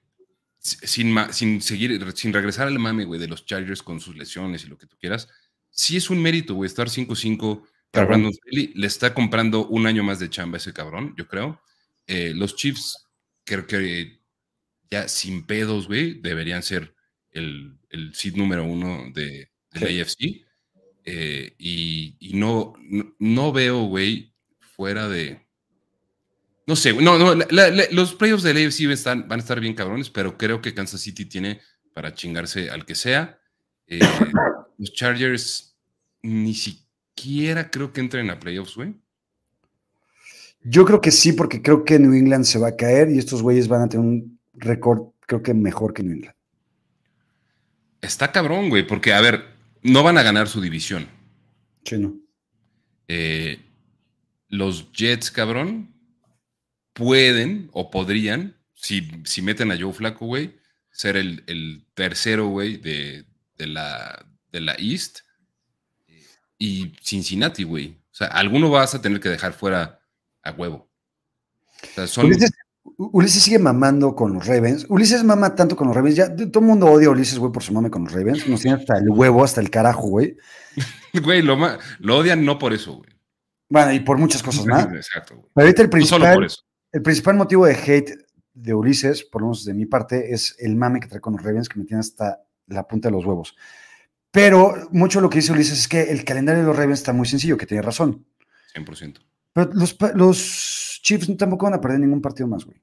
sin, seguir, sin regresar al mame, güey, de los Chargers con sus lesiones y lo que tú quieras, sí es un mérito, güey, estar 5-5 para Brandon Staley. Le está comprando un año más de chamba ese cabrón, yo creo. Eh, los Chiefs, creo que ya sin pedos, güey, deberían ser el, el seed número uno de, la AFC. Eh, y, no, no veo, güey, fuera de, no sé, no, no, los playoffs del AFC están, van a estar bien cabrones, pero creo que Kansas City tiene para chingarse al que sea. Eh, los Chargers ni siquiera creo que entren a playoffs, güey. Yo creo que sí, porque creo que New England se va a caer y estos güeyes van a tener un récord, creo que mejor que New England. Está cabrón, güey, porque, a ver, no van a ganar su división. Sí, no. Eh, los Jets, cabrón, pueden o podrían, si, si meten a Joe Flaco, güey, ser el, tercero, güey, de, la, de la East. Y Cincinnati, güey. O sea, alguno vas a tener que dejar fuera a huevo. Ulises, sigue mamando con los Ravens. Ulises mama tanto con los Ravens. Ya todo el mundo odia a Ulises, güey, por su mame con los Ravens. Nos tiene hasta el huevo, hasta el carajo, güey. güey, lo, lo odian no por eso, güey. Bueno, y por muchas cosas más. Exacto, güey. Pero ahorita el principal, solo por eso. El principal motivo de hate de Ulises, por lo menos de mi parte, es el mame que trae con los Ravens que me tiene hasta la punta de los huevos. Pero mucho lo que dice Ulises es que el calendario de los Ravens está muy sencillo, que tiene razón. 100%. Pero los, los Chiefs tampoco van a perder ningún partido más, güey.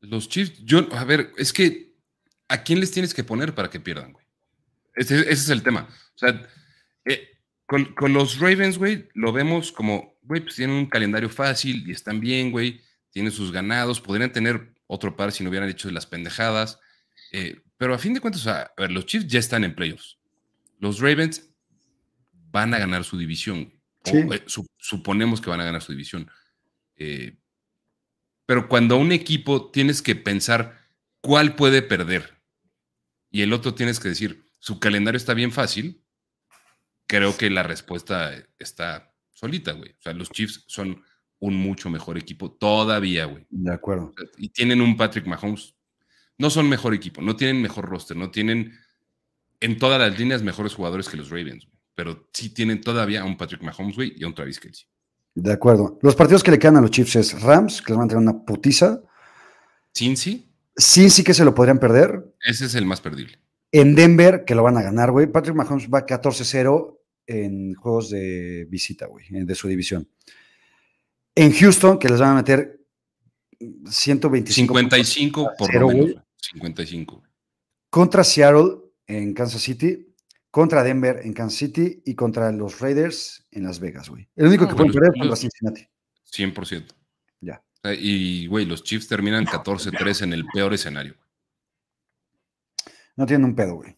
Los Chiefs, yo, a ver, es que ¿a quién les tienes que poner para que pierdan, güey? Ese, es el tema. O sea, eh, con, los Ravens, güey, lo vemos como güey, pues tienen un calendario fácil y están bien, güey, tienen sus ganados, podrían tener otro par si no hubieran hecho las pendejadas. Eh, pero a fin de cuentas, a ver, los Chiefs ya están en playoffs. Los Ravens van a ganar su división. Eh, suponemos que van a ganar su división. Eh, pero cuando un equipo tienes que pensar cuál puede perder y el otro tienes que decir, su calendario está bien fácil, creo que la respuesta está solita, güey. O sea, los Chiefs son un mucho mejor equipo todavía, güey. De acuerdo. Y tienen un Patrick Mahomes. No son mejor equipo, no tienen mejor roster, no tienen en todas las líneas mejores jugadores que los Ravens, pero sí tienen todavía a un Patrick Mahomes, güey, y a un Travis Kelsey. De acuerdo. Los partidos que le quedan a los Chiefs es Rams, que les van a tener una putiza. Cincy. Cincy, que se lo podrían perder. Ese es el más perdible. En Denver, que lo van a ganar, güey. Patrick Mahomes va 14-0 en juegos de visita, güey, de su división. En Houston, que les van a meter 125. 55 por lo menos. 55. Contra Seattle en Kansas City, contra Denver en Kansas City y contra los Raiders en Las Vegas, güey. El único que pueden perder es contra Cincinnati. 100%. Ya. Y, güey, los Chiefs terminan 14-3 en el peor escenario. No tienen un pedo, güey.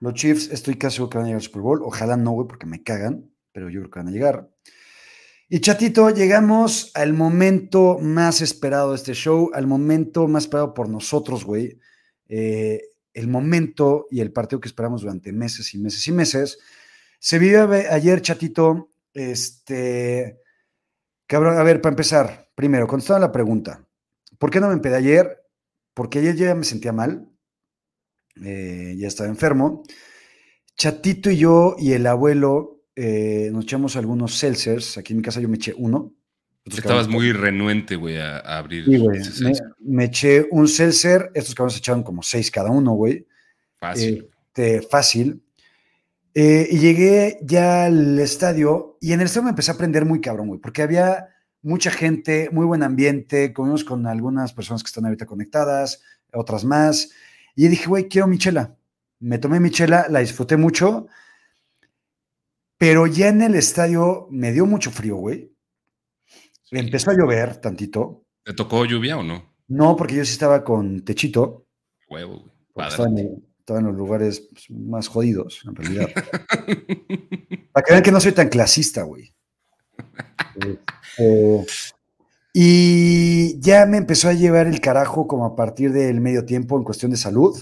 Los Chiefs, estoy casi seguro que van a llegar al Super Bowl. Ojalá no, güey, porque me cagan, pero yo creo que van a llegar. Y chatito, llegamos al momento más esperado de este show, al momento más esperado por nosotros, güey. Eh, el momento y el partido que esperamos durante meses y meses y meses. Se vio ayer, chatito, este, cabrón, a ver, para empezar, primero, contestando la pregunta, ¿por qué no me empedé ayer? Porque ayer ya me sentía mal, eh, ya estaba enfermo. Chatito y yo y el abuelo eh, nos echamos algunos seltzers. Aquí en mi casa yo me eché uno. Estabas muy renuente, güey, a, abrir. Sí, güey. Me, eché un seltzer. Estos cabrones se echaron como seis cada uno, güey. Fácil. Este, fácil. Eh, y llegué ya al estadio y en el estadio me empecé a aprender muy cabrón, güey, porque había mucha gente, muy buen ambiente, comimos con algunas personas que están ahorita conectadas, otras más. Y dije, güey, quiero mi chela. Me tomé mi chela, la disfruté mucho, pero ya en el estadio me dio mucho frío, güey. Empezó a llover tantito. ¿Te tocó lluvia o no? No, porque yo sí estaba con techito. Huevo, güey. Estaba en, los lugares pues, más jodidos, en realidad. Para que vean que no soy tan clasista, güey. Este, y ya me empezó a llevar el carajo como a partir del medio tiempo en cuestión de salud.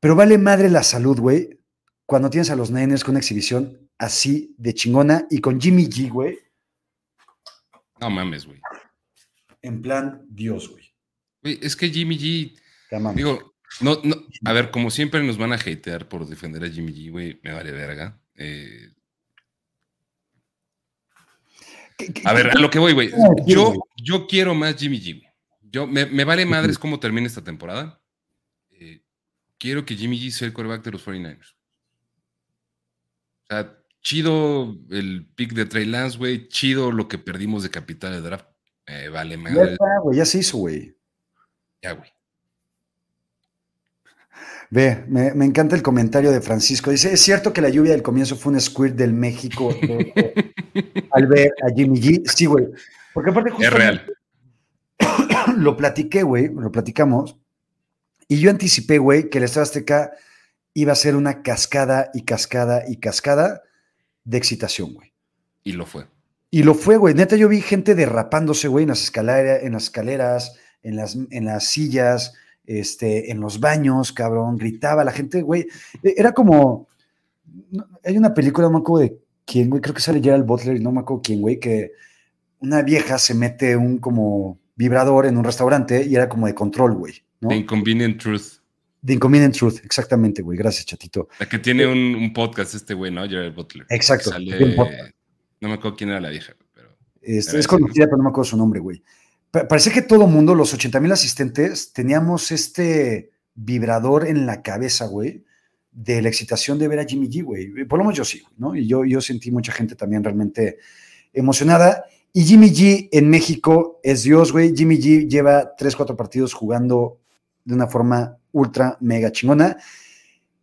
Pero vale madre la salud, güey, cuando tienes a los nenes con una exhibición así de chingona y con Jimmy G, güey. No mames, güey. En plan, Dios, güey. Güey, es que Jimmy G. Digo, no, no, a ver, como siempre nos van a hatear por defender a Jimmy G, güey, me vale verga. Eh, a ver, a lo que voy, güey. Yo, yo quiero más Jimmy G, güey. Yo, me, me vale madres cómo termina esta temporada. Eh, quiero que Jimmy G sea el quarterback de los 49ers. O sea, chido el pick de Trey Lance, güey. Chido lo que perdimos de capital de draft. Eh, vale, madre. Ya está, güey, ya se hizo, güey. Ya, güey. Ve, me, encanta el comentario de Francisco. Dice, ¿es cierto que la lluvia del comienzo fue un squirt del México al ver a Jimmy G? Sí, güey. Porque aparte Es real. Lo platiqué, güey, lo platicamos. Y yo anticipé, güey, que el Estado Azteca iba a ser una cascada y cascada y cascada de excitación, güey. Y lo fue. Y lo fue, güey. Neta, yo vi gente derrapándose, güey, en las, escaleras, en las escaleras, en las, en las sillas, este, en los baños, cabrón, gritaba la gente, güey. E, era como. Hay una película, no me acuerdo de quién, güey, creo que sale Gerald Butler y no me acuerdo quién, güey, que una vieja se mete un como vibrador en un restaurante y era como de control, güey. ¿no? The Inconvenient Truth. The Inconvenient Truth, exactamente, güey. Gracias, chatito. La que tiene un, podcast este güey, ¿no? Gerald Butler. Exacto. no me acuerdo quién era la vieja, pero. Este, es conocida, pero no me acuerdo su nombre, güey. Parece que todo mundo, los 80 mil asistentes, teníamos este vibrador en la cabeza, güey, de la excitación de ver a Jimmy G, güey. Por lo menos yo sí, ¿no? Y yo, yo sentí mucha gente también realmente emocionada. Y Jimmy G en México es Dios, güey. Jimmy G lleva 3, 4 partidos jugando de una forma ultra, mega chingona.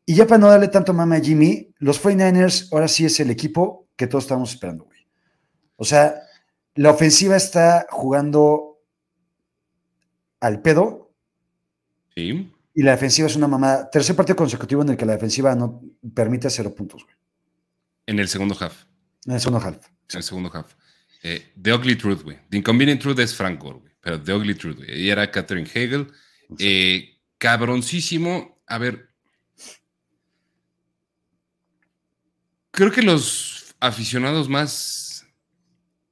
Y ya para no darle tanto mame a Jimmy, los 49ers ahora sí es el equipo que todos estamos esperando, güey. O sea, la ofensiva está jugando al pedo. Sí. Y la defensiva es una mamada. Tercer partido consecutivo en el que la defensiva no permite cero puntos, güey. En el segundo half. En el segundo half. En el segundo half. Eh, the Ugly Truth, güey. The Inconvenient Truth es Frank Gore, güey. Pero The Ugly Truth, güey. Y era Catherine Hegel. Eh, cabroncísimo. A ver. Creo que los aficionados más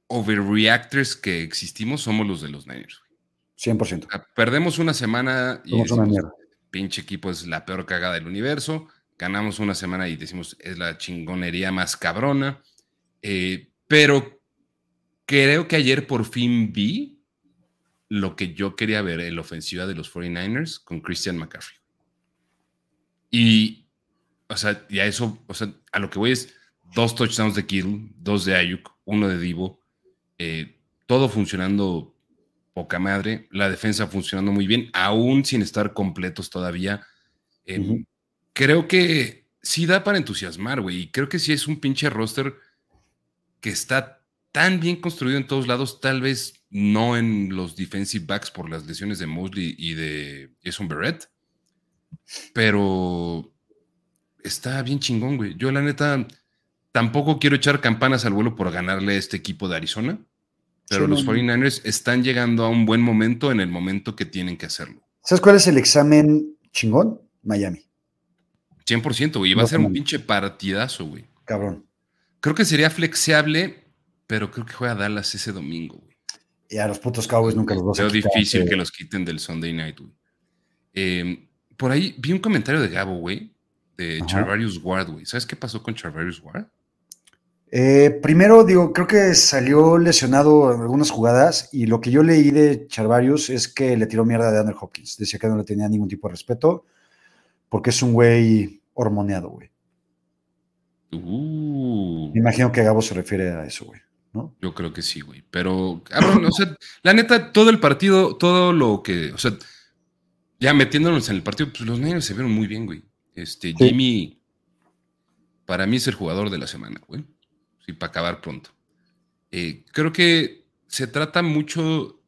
overreactors que existimos somos los de los Niners. 100%. Perdemos una semana y una pinche equipo es la peor cagada del universo. ganamos una semana y decimos es la chingonería más cabrona. Eh, pero creo que ayer por fin vi lo que yo quería ver en la ofensiva de los 49ers con Christian McCaffrey. Y, o sea, y a eso, o sea, a lo que voy es dos touchdowns de Kittle, dos de Ayuk, uno de Divo, eh, todo funcionando poca madre, la defensa funcionando muy bien, aún sin estar completos todavía. Em, creo que sí da para entusiasmar, güey, y creo que sí es un pinche roster que está tan bien construido en todos lados, tal vez no en los defensive backs por las lesiones de Mosley y de Jason Barrett, pero está bien chingón, güey. Yo la neta tampoco quiero echar campanas al vuelo por ganarle a este equipo de Arizona, pero los 49ers están llegando a un buen momento en el momento que tienen que hacerlo. ¿Sabes cuál es el examen chingón? Miami. 100%, güey. Va a ser un pinche partidazo, güey. Cabrón. Creo que sería flexible, pero creo que juega Dallas ese domingo, güey. Y a los putos Cowboys nunca los vas a difícil que los quiten del Sunday Night, güey. Em, por ahí vi un comentario de Gabo, güey, de Charvarius Ward, güey. ¿Sabes qué pasó con Charvarius Ward? Eh, primero, digo, creo que salió lesionado en algunas jugadas y lo que yo leí de Charvarius es que le tiró mierda de Andrew Hopkins. Decía que no le tenía ningún tipo de respeto porque es un güey hormoneado, güey. Uh. Me imagino que Gabo se refiere a eso, güey. ¿No? Yo creo que sí, güey. Pero, cabrón, o sea, la neta, todo el partido, todo lo que, o sea, ya metiéndonos en el partido, pues los Niners se vieron muy bien, güey. Este, Jimmy, para mí es el jugador de la semana, güey. Sí, para acabar pronto. Eh, creo que se trata mucho.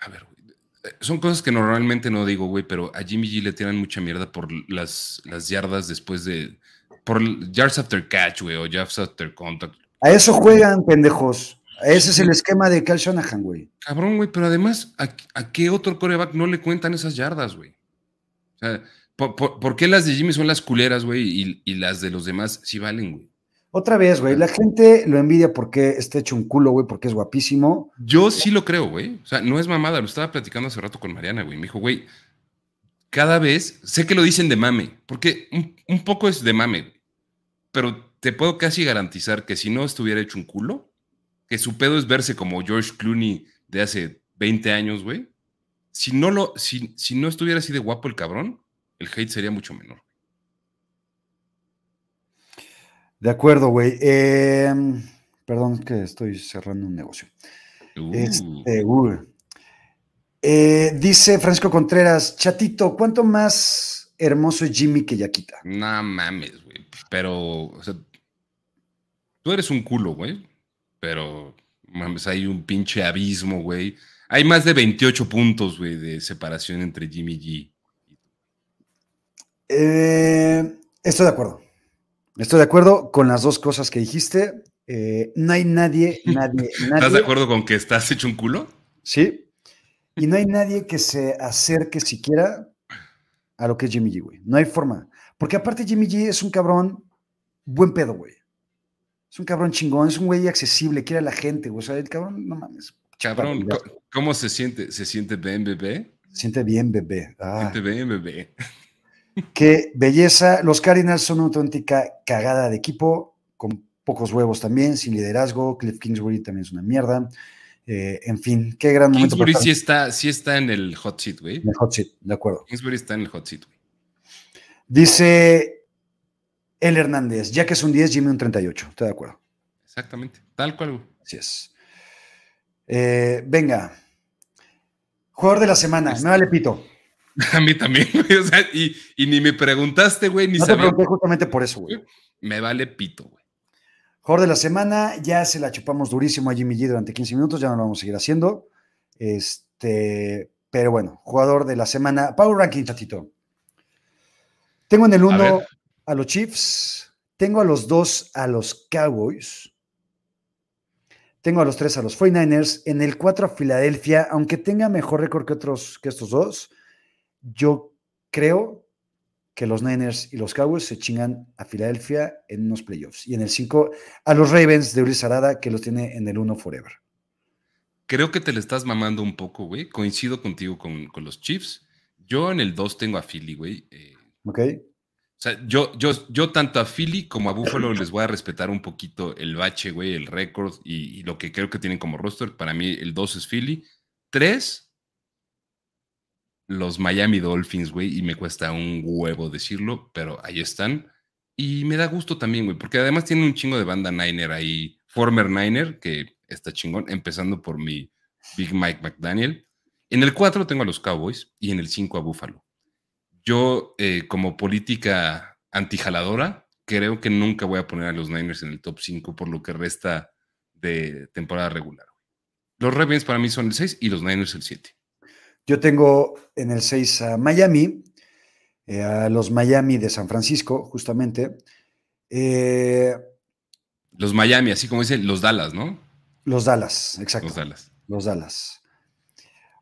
A ver, güey. Son cosas que normalmente no digo, güey, pero a Jimmy G le tiran mucha mierda por las, las yardas después de, por yards after catch, güey, o yards after contact. A eso juegan, pendejos. Ese es el esquema de Cal Shanahan, güey. Cabrón, güey, pero además, ¿a, qué otro coreback no le cuentan esas yardas, güey? O sea, ¿por, qué las de Jimmy son las culeras, güey, y, y, las de los demás sí valen, güey? Otra vez, güey, la gente lo envidia porque está hecho un culo, güey, porque es guapísimo. Yo sí lo creo, güey. O sea, no es mamada, lo estaba platicando hace rato con Mariana, güey. Me dijo, güey, cada vez, sé que lo dicen de mame, porque un, un poco es de mame, pero te puedo casi garantizar que si no estuviera hecho un culo, que su pedo es verse como George Clooney de hace 20 años, güey. Si no, lo, si, si no estuviera así de guapo el cabrón, el hate sería mucho menor. De acuerdo, güey. Em, perdón que estoy cerrando un negocio. Este, eh, dice Francisco Contreras, chatito, ¿cuánto más hermoso es Jimmy que Yaquita? No mames, pero, o sea, tú eres un culo, güey. Pero, mames, hay un pinche abismo, güey. Hay más de 28 puntos, güey, de separación entre Jimmy G. Eh, estoy de acuerdo. Estoy de acuerdo con las dos cosas que dijiste. Eh, no hay nadie, nadie, nadie. ¿Estás de acuerdo con que estás hecho un culo? Sí. Y no hay nadie que se acerque siquiera a lo que es Jimmy G, güey. No hay forma. Porque aparte Jimmy G es un cabrón buen pedo, güey. Es un cabrón chingón, es un güey accesible, quiere a la gente, güey. O sea, el cabrón, no mames. Cabrón, ¿cómo se siente? ¿Se siente bien, bebé? Se siente bien, bebé. Ah. Siente bien, bebé. Qué belleza. Los Cardinals son una auténtica cagada de equipo, con pocos huevos también, sin liderazgo. Cliff Kingsbury también es una mierda. Eh, en fin, qué gran momento. Kingsbury sí está, sí está en el hot seat, güey. En el hot seat, de acuerdo. Kingsbury está en el hot seat, güey. Dice el Hernández, ya que es un 10, Jimmy un 38. Estoy de acuerdo. Exactamente, tal cual. Así es. Eh, venga. Jugador de la semana, me vale pito. A mí también, güey. O sea, y, ni me preguntaste, güey, ni no te pregunté justamente por eso, güey. Me vale pito, güey. Jugador de la semana, ya se la chupamos durísimo a Jimmy G durante 15 minutos, ya no lo vamos a seguir haciendo. Este, pero bueno, jugador de la semana. Power Ranking, chatito. Tengo en el 1 a, los Chiefs, tengo a los 2 a los Cowboys, tengo a los 3 a los 49ers, en el 4 a Filadelfia, aunque tenga mejor récord que otros que estos dos, yo creo que los Niners y los Cowboys se chingan a Filadelfia en unos playoffs. Y en el 5 a los Ravens de Ulises Arada, que los tiene en el 1 forever. Creo que te le estás mamando un poco, güey. Coincido contigo con, los Chiefs. Yo en el 2 tengo a Philly, güey. Eh, Ok. Sea, yo, yo, yo tanto a Philly como a Buffalo les voy a respetar un poquito el bache, güey, el récord y, y, lo que creo que tienen como roster. Para mí, el 2 es Philly. 3, los Miami Dolphins, güey, y me cuesta un huevo decirlo, pero ahí están. Y me da gusto también, güey, porque además tiene un chingo de banda Niner ahí, former Niner, que está chingón, empezando por mi Big Mike McDaniel. En el 4 tengo a los Cowboys y en el 5 a Buffalo. Yo, eh, como política antijaladora, creo que nunca voy a poner a los Niners en el top 5 por lo que resta de temporada regular. Los Ravens para mí son el 6 y los Niners el 7. Yo tengo en el 6 a Miami, eh, a los Miami de San Francisco, justamente. Eh, los Miami, así como dice, los Dallas, ¿no? Los Dallas, exacto. Los Dallas. Los Dallas.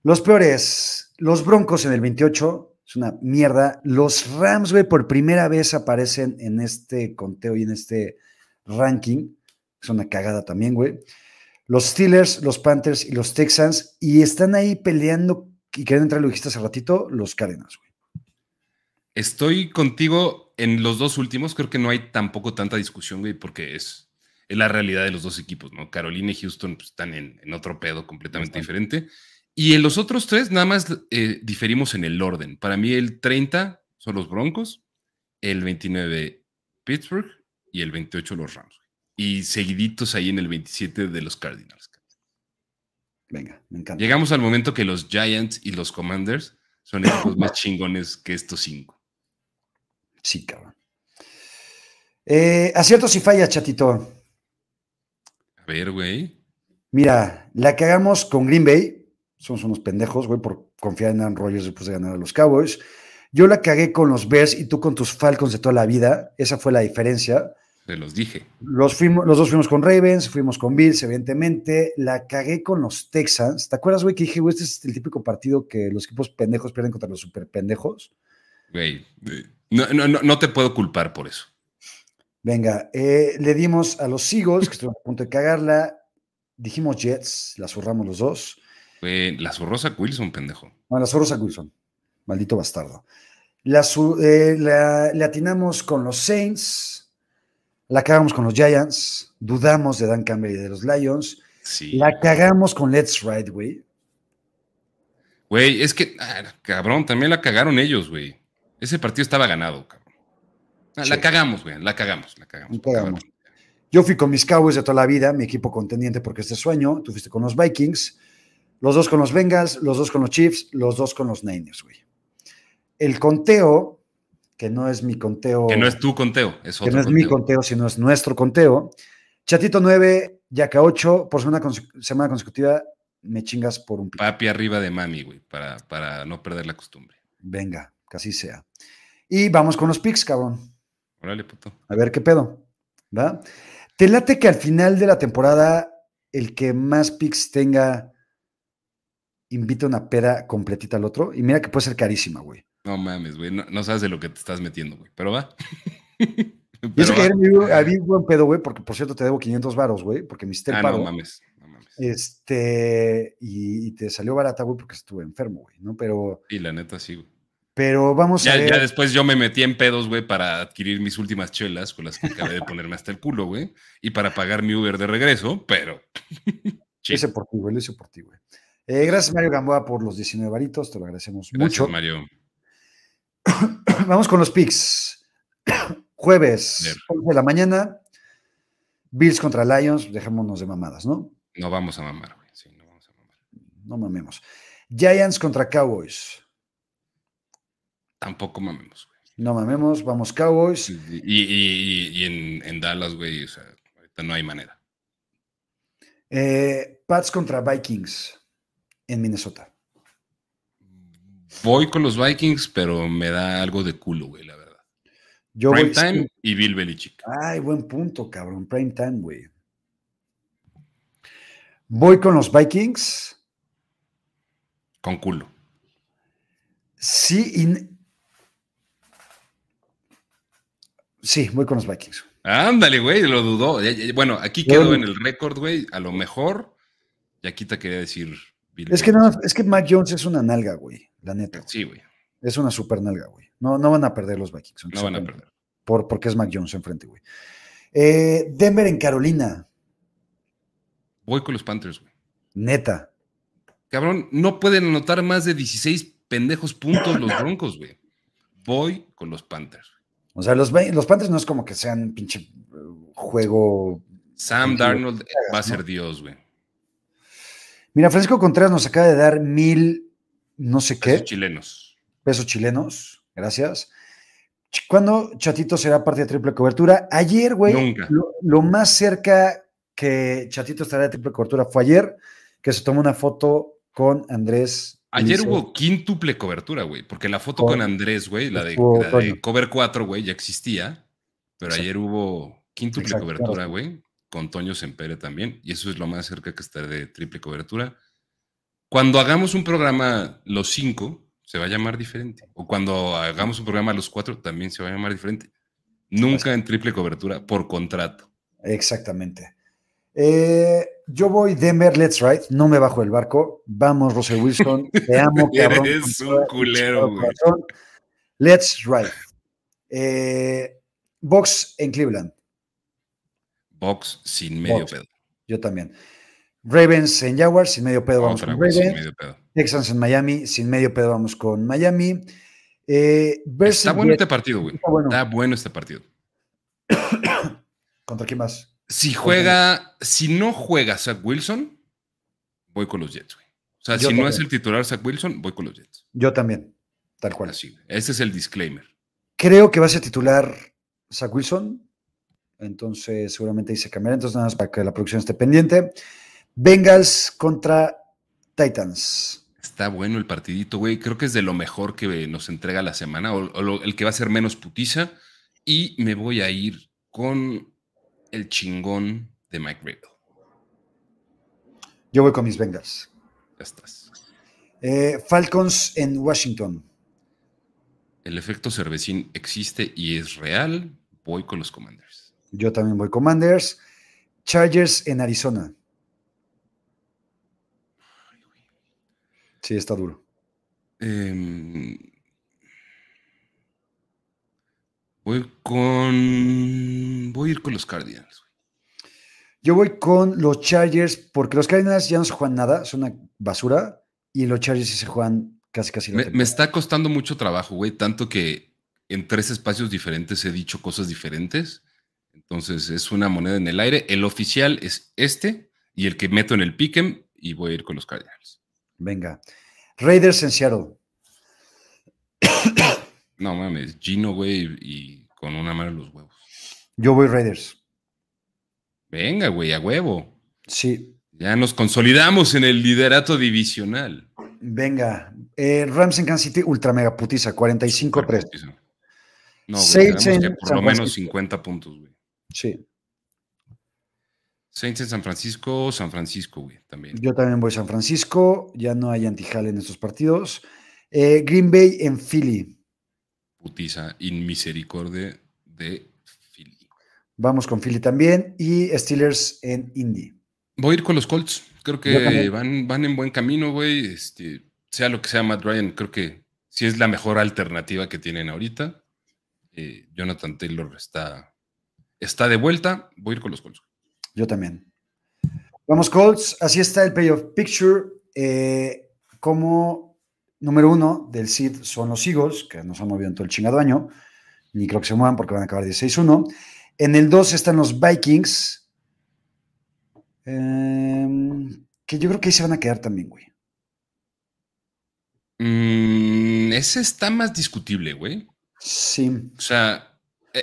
Los peores, los Broncos en el 28, es una mierda. Los Rams, güey, por primera vez aparecen en este conteo y en este ranking. Es una cagada también, güey. Los Steelers, los Panthers y los Texans. Y están ahí peleando y quieren entrar, lo dijiste hace ratito, los Cardinals, güey. Estoy contigo en los dos últimos. Creo que no hay tampoco tanta discusión, güey, porque es, es la realidad de los dos equipos, ¿no? Carolina y Houston pues, están en, en, otro pedo completamente diferente. Y en los otros tres, nada más eh, diferimos en el orden. Para mí, el 30 son los Broncos, el 29 Pittsburgh y el 28 los Rams. Y seguiditos ahí en el 27 de los Cardinals. Venga, me encanta. Llegamos al momento que los Giants y los Commanders son equipos más chingones que estos cinco. Sí, cabrón. Eh, aciertos y fallas, chatito. A ver, güey. Mira, la que hagamos con Green Bay, somos unos pendejos, güey, por confiar en Aaron Rodgers después de ganar a los Cowboys. Yo la cagué con los Bears y tú con tus Falcons de toda la vida. Esa fue la diferencia. Te los dije. Los, fuimos, los dos fuimos con Ravens, fuimos con Bills, evidentemente. La cagué con los Texans. ¿Te acuerdas, güey, que dije, güey, este es el típico partido que los equipos pendejos pierden contra los super pendejos? Güey, no, no, no, no te puedo culpar por eso. Venga, eh, le dimos a los Eagles, que estuvieron a punto de cagarla. Dijimos Jets, la zurramos los dos. La zurrosa Wilson, pendejo. No, la zurrosa Wilson. Maldito bastardo. La, eh, la, atinamos con los Saints. La cagamos con los Giants, dudamos de Dan Campbell y de los Lions. Sí. La cagamos con Let's Ride, güey. Güey, es que, ah, cabrón, también la cagaron ellos, güey. Ese partido estaba ganado, cabrón. Ah, sí. La cagamos, güey, la cagamos, la cagamos. La cagamos. Yo fui con mis Cowboys de toda la vida, mi equipo contendiente porque este sueño. Tú fuiste con los Vikings, los dos con los Bengals, los dos con los Chiefs, los dos con los Niners, güey. El conteo que no es mi conteo. Que no es tu conteo, es otro Que no es conteo. mi conteo, sino es nuestro conteo. Chatito 9, Yaca 8, por semana, semana consecutiva me chingas por un pico. Papi arriba de mami, güey, para, para no perder la costumbre. Venga, que así sea. Y vamos con los picks, cabrón. Órale, puto. A ver qué pedo, ¿va? ¿Te late que al final de la temporada el que más picks tenga invita una peda completita al otro? Y mira que puede ser carísima, güey. No mames, güey. No, no, sabes de lo que te estás metiendo, güey. Pero va. Pero y eso que ayer había un buen pedo, güey, porque por cierto te debo 500 varos, güey, porque me hiciste el ah, paro. No mames, no mames. Este, y, y, te salió barata, güey, porque estuve enfermo, güey, ¿no? Pero. Y la neta sí, güey. Pero vamos ya, a ver. Ya después yo me metí en pedos, güey, para adquirir mis últimas chelas con las que acabé de ponerme hasta el culo, güey, y para pagar mi Uber de regreso, pero. Ese por ti, güey, ese por ti, güey. Eh, gracias, Mario Gamboa, por los 19 varitos, te lo agradecemos gracias, mucho. Mario. Vamos con los picks. Jueves, 11 de la mañana. Bills contra Lions. Dejémonos de mamadas, ¿no? No vamos a mamar, güey. Sí, no vamos a mamar. No mamemos. Giants contra Cowboys. Tampoco mamemos, güey. No mamemos, vamos Cowboys. Y, y, y, y en, en, Dallas, güey, o sea, ahorita no hay manera. Eh, Pats contra Vikings en Minnesota. Voy con los Vikings, pero me da algo de culo, güey, la verdad. Yo Prime voy, Time y Bill Belichick. Ay, buen punto, cabrón. Prime Time, güey. Voy con los Vikings. Con culo. Sí. Sí, voy con los Vikings. Ándale, güey, lo dudó. Bueno, aquí quedó en el récord, güey. A lo mejor, y aquí te quería decir Bill es que no, es que Mac Jones es una nalga, güey, la neta. Sí, güey. Es una super nalga, güey. No, no van a perder los Vikings. No van a perder. Por, porque es Mac Jones enfrente, güey. Eh, Denver en Carolina. Voy con los Panthers, güey. Neta. Cabrón, no pueden anotar más de 16 pendejos puntos los Broncos, güey. Voy con los Panthers. O sea, los, los Panthers no es como que sean pinche juego. Sam Darnold va a ser Dios, güey. Mira, Francisco Contreras nos acaba de dar mil, no sé qué. Pesos chilenos. Pesos chilenos, gracias. ¿Cuándo Chatito será parte de triple cobertura? Ayer, güey. Nunca. Lo, más cerca que Chatito estará de triple cobertura fue ayer, que se tomó una foto con Andrés. Ayer hubo quíntuple cobertura, güey, porque la foto con, Andrés, güey, la, de, Cover 4, güey, ya existía, pero ayer hubo quíntuple cobertura, güey, con Toño Sempere también, y eso es lo más cerca que está de triple cobertura. Cuando hagamos un programa los cinco, se va a llamar diferente. O cuando hagamos un programa los cuatro, también se va a llamar diferente. Nunca en triple cobertura, por contrato. Exactamente. Eh, yo voy Denver, let's ride. No me bajo del barco. Vamos, Russell Wilson. Te amo, cabrón. Eres un culero, güey. Let's ride. Eh, Box en Cleveland. Box sin medio pedo. Yo también. Ravens en Jaguars, sin medio pedo vamos con Ravens. Texans en Miami, sin medio pedo vamos con Miami. Eh, está bueno este partido, güey. Está bueno. este partido. ¿Contra quién más? Si juega, si no juega Zach Wilson, voy con los Jets, güey. O sea, si no es el titular Zach Wilson, voy con los Jets. Yo también, tal cual. Así, ese es el disclaimer. Creo que va a ser titular Zach Wilson, entonces seguramente dice cambiar. Entonces, nada más para que la producción esté pendiente. Bengals contra Titans. Está bueno el partidito, güey. Creo que es de lo mejor que nos entrega la semana, o, el que va a ser menos putiza. Y me voy a ir con el chingón de Mike Rabel. Yo voy con mis Bengals. Ya estás. Eh, Falcons en Washington. El efecto cervecín existe y es real. Voy con los Commanders. Yo también voy Commanders. Chargers en Arizona. Sí, está duro. Em, voy con. Voy a ir con los Cardinals. Yo voy con los Chargers porque los Cardinals ya no se juegan nada, son una basura. Y los Chargers sí se juegan casi casi. Me, me está costando mucho trabajo, güey. Tanto que en tres espacios diferentes he dicho cosas diferentes. Entonces es una moneda en el aire. El oficial es este y el que meto en el pick'em y voy a ir con los Cardinals. Venga. Raiders en Seattle. No mames, Gino, güey, y con una mano en los huevos. Yo voy Raiders. Venga, güey, a huevo. Sí. Ya nos consolidamos en el liderato divisional. Venga. Eh, Rams en Kansas City, ultra mega putiza, 45-3. No, güey, por lo menos 50 puntos, güey. Sí. Saints en San Francisco, San Francisco, güey, también. Yo también voy a San Francisco, ya no hay antijal en estos partidos. Eh, Green Bay en Philly. Putiza, inmisericordia de Philly. Vamos con Philly también. Y Steelers en Indy. Voy a ir con los Colts. Creo que van, van en buen camino, güey. Este, sea lo que sea Matt Ryan, creo que sí es la mejor alternativa que tienen ahorita. Eh, Jonathan Taylor está, está de vuelta. Voy a ir con los Colts. Yo también. Vamos, Colts. Así está el payoff picture. Eh, como número uno del seed son los Eagles, que no se han movido en todo el chingado año, ni creo que se muevan porque van a acabar 16-1. En el 2 están los Vikings, em, que yo creo que ahí se van a quedar también, güey. Mm, ese está más discutible, güey. Sí. O sea,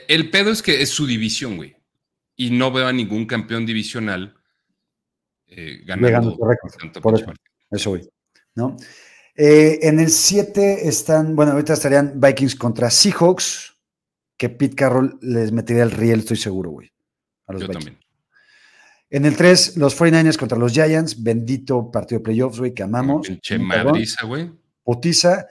el pedo es que es su división, güey y no veo a ningún campeón divisional eh, ganando, Por eso, eso voy. ¿no? Eh, en el 7 están, bueno, ahorita estarían Vikings contra Seahawks, que Pete Carroll les metería el riel, estoy seguro, güey. Yo también. En el 3, los 49ers contra los Giants, bendito partido de playoffs, güey, que amamos. Pinche madriza, güey. Potiza.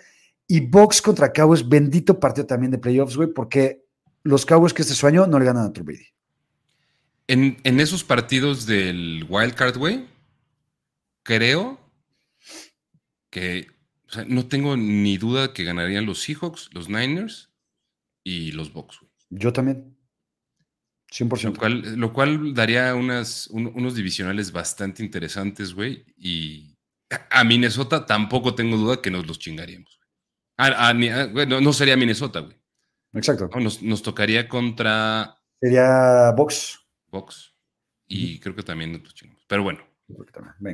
Y Box contra Cowboys, bendito partido también de playoffs, güey, porque los Cowboys que este sueño no le ganan a Trubisky. En, esos partidos del Wildcard, güey, creo que O sea, no tengo ni duda que ganarían los Seahawks, los Niners y los Bucks. Yo también. 100%. Lo cual, lo cual daría unas, unos divisionales bastante interesantes, güey. Y a Minnesota tampoco tengo duda que nos los chingaríamos. bueno, no sería Minnesota, güey. Exacto. nos, tocaría contra. Sería Box. Box. Y creo que también nos chingamos. Pero bueno.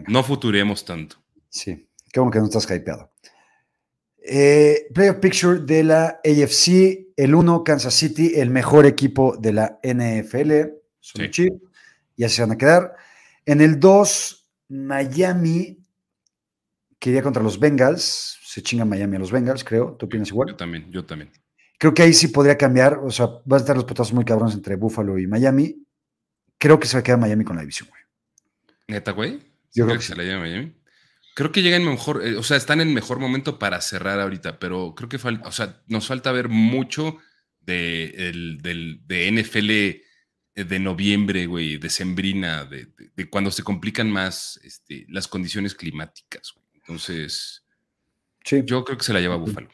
No futuremos tanto. Sí. Qué bueno que no estás hypeado. Eh, Player Picture de la AFC, el 1, Kansas City, el mejor equipo de la NFL. Son sí. y así se van a quedar. En el 2, Miami, que iría contra los Bengals. Se chinga Miami a los Bengals, creo. ¿Tú opinas igual? Yo también, yo también. Creo que ahí sí podría cambiar. O sea, van a estar los potazos muy cabrones entre Buffalo y Miami. Creo que se va a quedar Miami con la división, güey. ¿Neta, güey? Yo creo que, se la lleva Miami. Creo que llegan mejor, eh, o sea, están en mejor momento para cerrar ahorita, pero creo que falta, o sea, nos falta ver mucho de, de NFL eh, de noviembre, güey, de sembrina, de, cuando se complican más este, las condiciones climáticas. Entonces, yo creo que se la lleva Buffalo.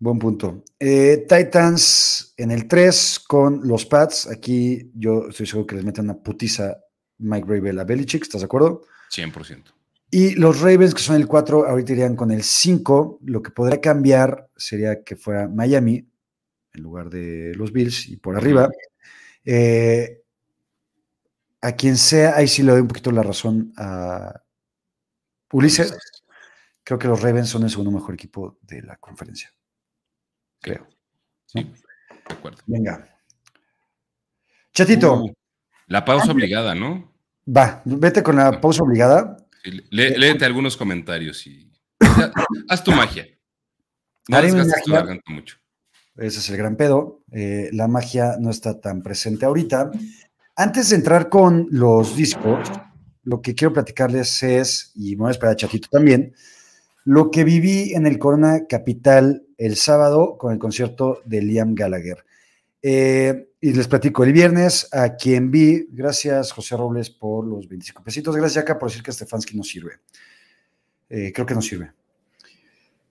Buen punto. Eh, Titans en el 3 con los Pats. Aquí yo estoy seguro que les meten una putiza Mike Rabel a Belichick, ¿estás de acuerdo? 100%. Y los Ravens, que son el 4, ahorita irían con el 5. Lo que podría cambiar sería que fuera Miami en lugar de los Bills y por arriba. Eh, a quien sea, ahí sí le doy un poquito la razón a Ulises. Creo que los Ravens son el segundo mejor equipo de la conferencia. Creo. Sí, de acuerdo. Venga. Chatito. Uh, la pausa obligada, ¿no? Va, vete con la pausa obligada. Eh, léete algunos comentarios y haz tu magia. No mucho. Ese es el gran pedo. Eh, la magia no está tan presente ahorita. Antes de entrar con los discos, lo que quiero platicarles es, y me voy a esperar a Chatito también, lo que viví en el Corona Capital el sábado con el concierto de Liam Gallagher. Eh, y les platico el viernes a quien vi, gracias José Robles por los 25 pesitos, gracias acá por decir que Stefanski no sirve. Eh, creo que no sirve.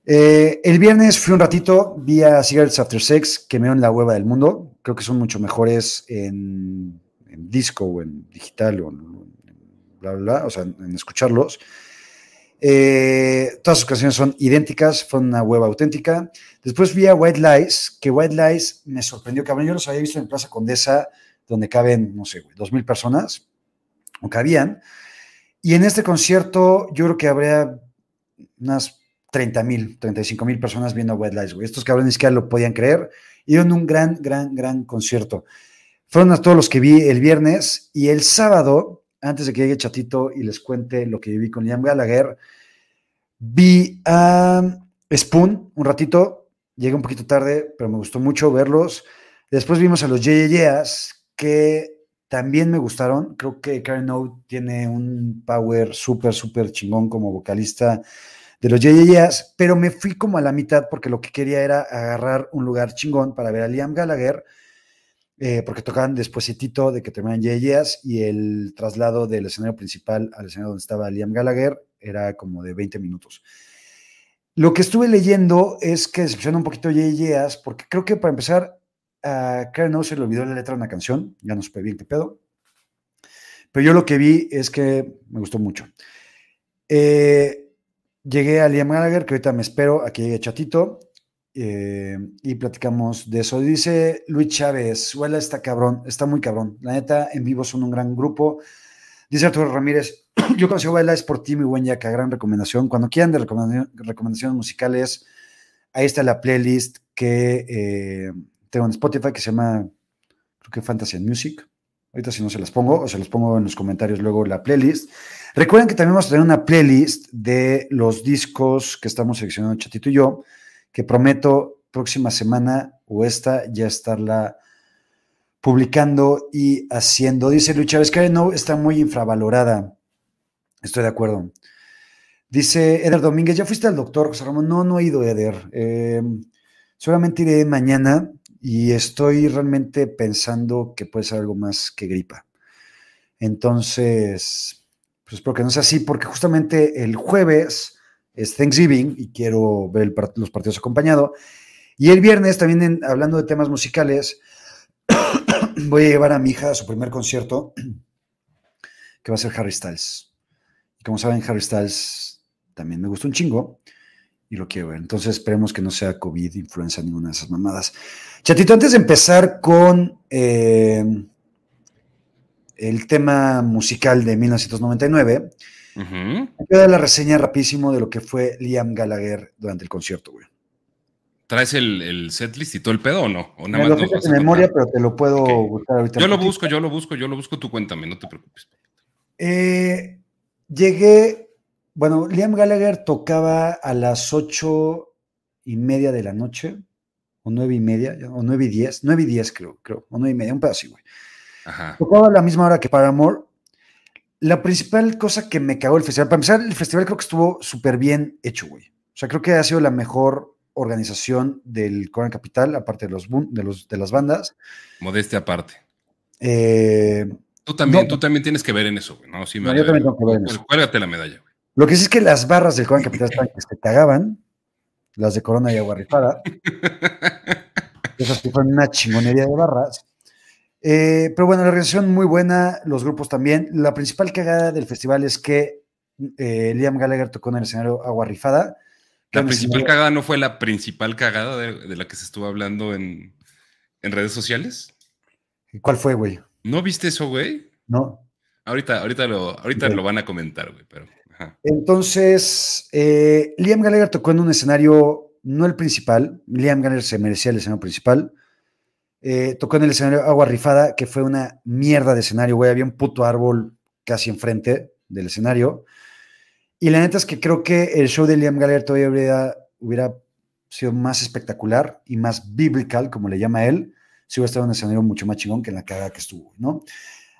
Eh, el viernes fui un ratito, vi a Cigarettes After Sex, que me en la hueva del mundo. Creo que son mucho mejores en, disco o en digital o en, bla, bla, bla, o sea, en escucharlos. Eh, todas sus canciones son idénticas, fue una hueva auténtica. Después vi a White Lies, que White Lies me sorprendió, cabrón. Yo los había visto en Plaza Condesa, donde caben, no sé, dos mil personas, o cabían. Y en este concierto, yo creo que habría unas 30 mil, 35 mil personas viendo White Lies, güey. Estos cabrones ni siquiera lo podían creer. Dieron un gran, gran, gran concierto. Fueron a todos los que vi el viernes y el sábado antes de que llegue Chatito y les cuente lo que viví con Liam Gallagher, vi a Spoon un ratito, llegué un poquito tarde, pero me gustó mucho verlos. Después vimos a los Yeas, que también me gustaron. Creo que Karen O tiene un power súper, súper chingón como vocalista de los Yeas, pero me fui como a la mitad porque lo que quería era agarrar un lugar chingón para ver a Liam Gallagher eh, porque tocaban despuesitito de que terminan Yeyeas y el traslado del escenario principal al escenario donde estaba Liam Gallagher era como de 20 minutos. Lo que estuve leyendo es que decepciona un poquito Yeyeas porque creo que para empezar a Karen no se le olvidó la letra de una canción, ya no supe bien qué pedo, pero yo lo que vi es que me gustó mucho. Eh, llegué a Liam Gallagher, que ahorita me espero a que llegue Chatito, eh, y platicamos de eso. Dice Luis Chávez, huela está cabrón, está muy cabrón. La neta, en vivo son un gran grupo. Dice Arturo Ramírez, yo conocí a es por ti, mi buen Yaka, gran recomendación. Cuando quieran de recomendaciones musicales, ahí está la playlist que eh, tengo en Spotify que se llama, creo que Fantasy and Music. Ahorita si no se las pongo, o se las pongo en los comentarios luego la playlist. Recuerden que también vamos a tener una playlist de los discos que estamos seleccionando Chatito y yo que prometo próxima semana o esta ya estarla publicando y haciendo. Dice Luis Chávez, que no está muy infravalorada. Estoy de acuerdo. Dice Eder Domínguez, ¿ya fuiste al doctor, José Ramón? No, no he ido, Eder. Eh, seguramente iré mañana y estoy realmente pensando que puede ser algo más que gripa. Entonces, pues espero que no sea así, porque justamente el jueves es Thanksgiving y quiero ver los partidos acompañado. Y el viernes, también hablando de temas musicales, voy a llevar a mi hija a su primer concierto, que va a ser Harry Styles. Como saben, Harry Styles también me gusta un chingo y lo quiero ver. Entonces esperemos que no sea COVID, influenza, ninguna de esas mamadas. Chatito, antes de empezar con eh, el tema musical de 1999, uh voy a dar la reseña rapidísimo de lo que fue Liam Gallagher durante el concierto, güey. ¿Traes el, el setlist y todo el pedo o no? ¿O nada más lo en memoria, pero te lo puedo buscar ahorita. Yo lo busco, yo lo busco, yo lo busco, tú cuéntame, no te preocupes. Eh, llegué, bueno, Liam Gallagher tocaba a las ocho y media de la noche, o nueve y media, o nueve y diez, nueve y diez creo, creo, o nueve y media, un pedazo güey. Ajá. Tocaba a la misma hora que Paramore. La principal cosa que me cagó el festival, para empezar, el festival creo que estuvo súper bien hecho, güey. O sea, creo que ha sido la mejor organización del Coran Capital, aparte de, los, de, los, de las bandas. Modestia aparte. Eh, tú, también, tú también tienes que ver en eso, güey. No, sí, me yo también tengo que ver en eso. Cuélgate la medalla, güey. Lo que sí es que las barras del Coran Capital están que se cagaban, las de Corona y Agua Rifada. Esas que fueron una chingonería de barras. Eh, pero bueno, la organización muy buena, los grupos también. La principal cagada del festival es que eh, Liam Gallagher tocó en el escenario Agua Rifada la principal cagada no fue la principal cagada de, la que se estuvo hablando en, redes sociales. ¿Cuál fue, güey? ¿No viste eso, güey? No. Ahorita, ahorita, lo, ahorita lo van a comentar, güey, pero. Entonces, eh, Liam Gallagher tocó en un escenario, no el principal. Liam Gallagher se merecía el escenario principal. Eh, tocó en el escenario Agua Rifada, que fue una mierda de escenario, güey. Había un puto árbol casi enfrente del escenario. Y la neta es que creo que el show de Liam Gallagher todavía hubiera, sido más espectacular y más biblical, como le llama él, si hubiera estado en un escenario mucho más chingón que en la caga que estuvo, ¿no?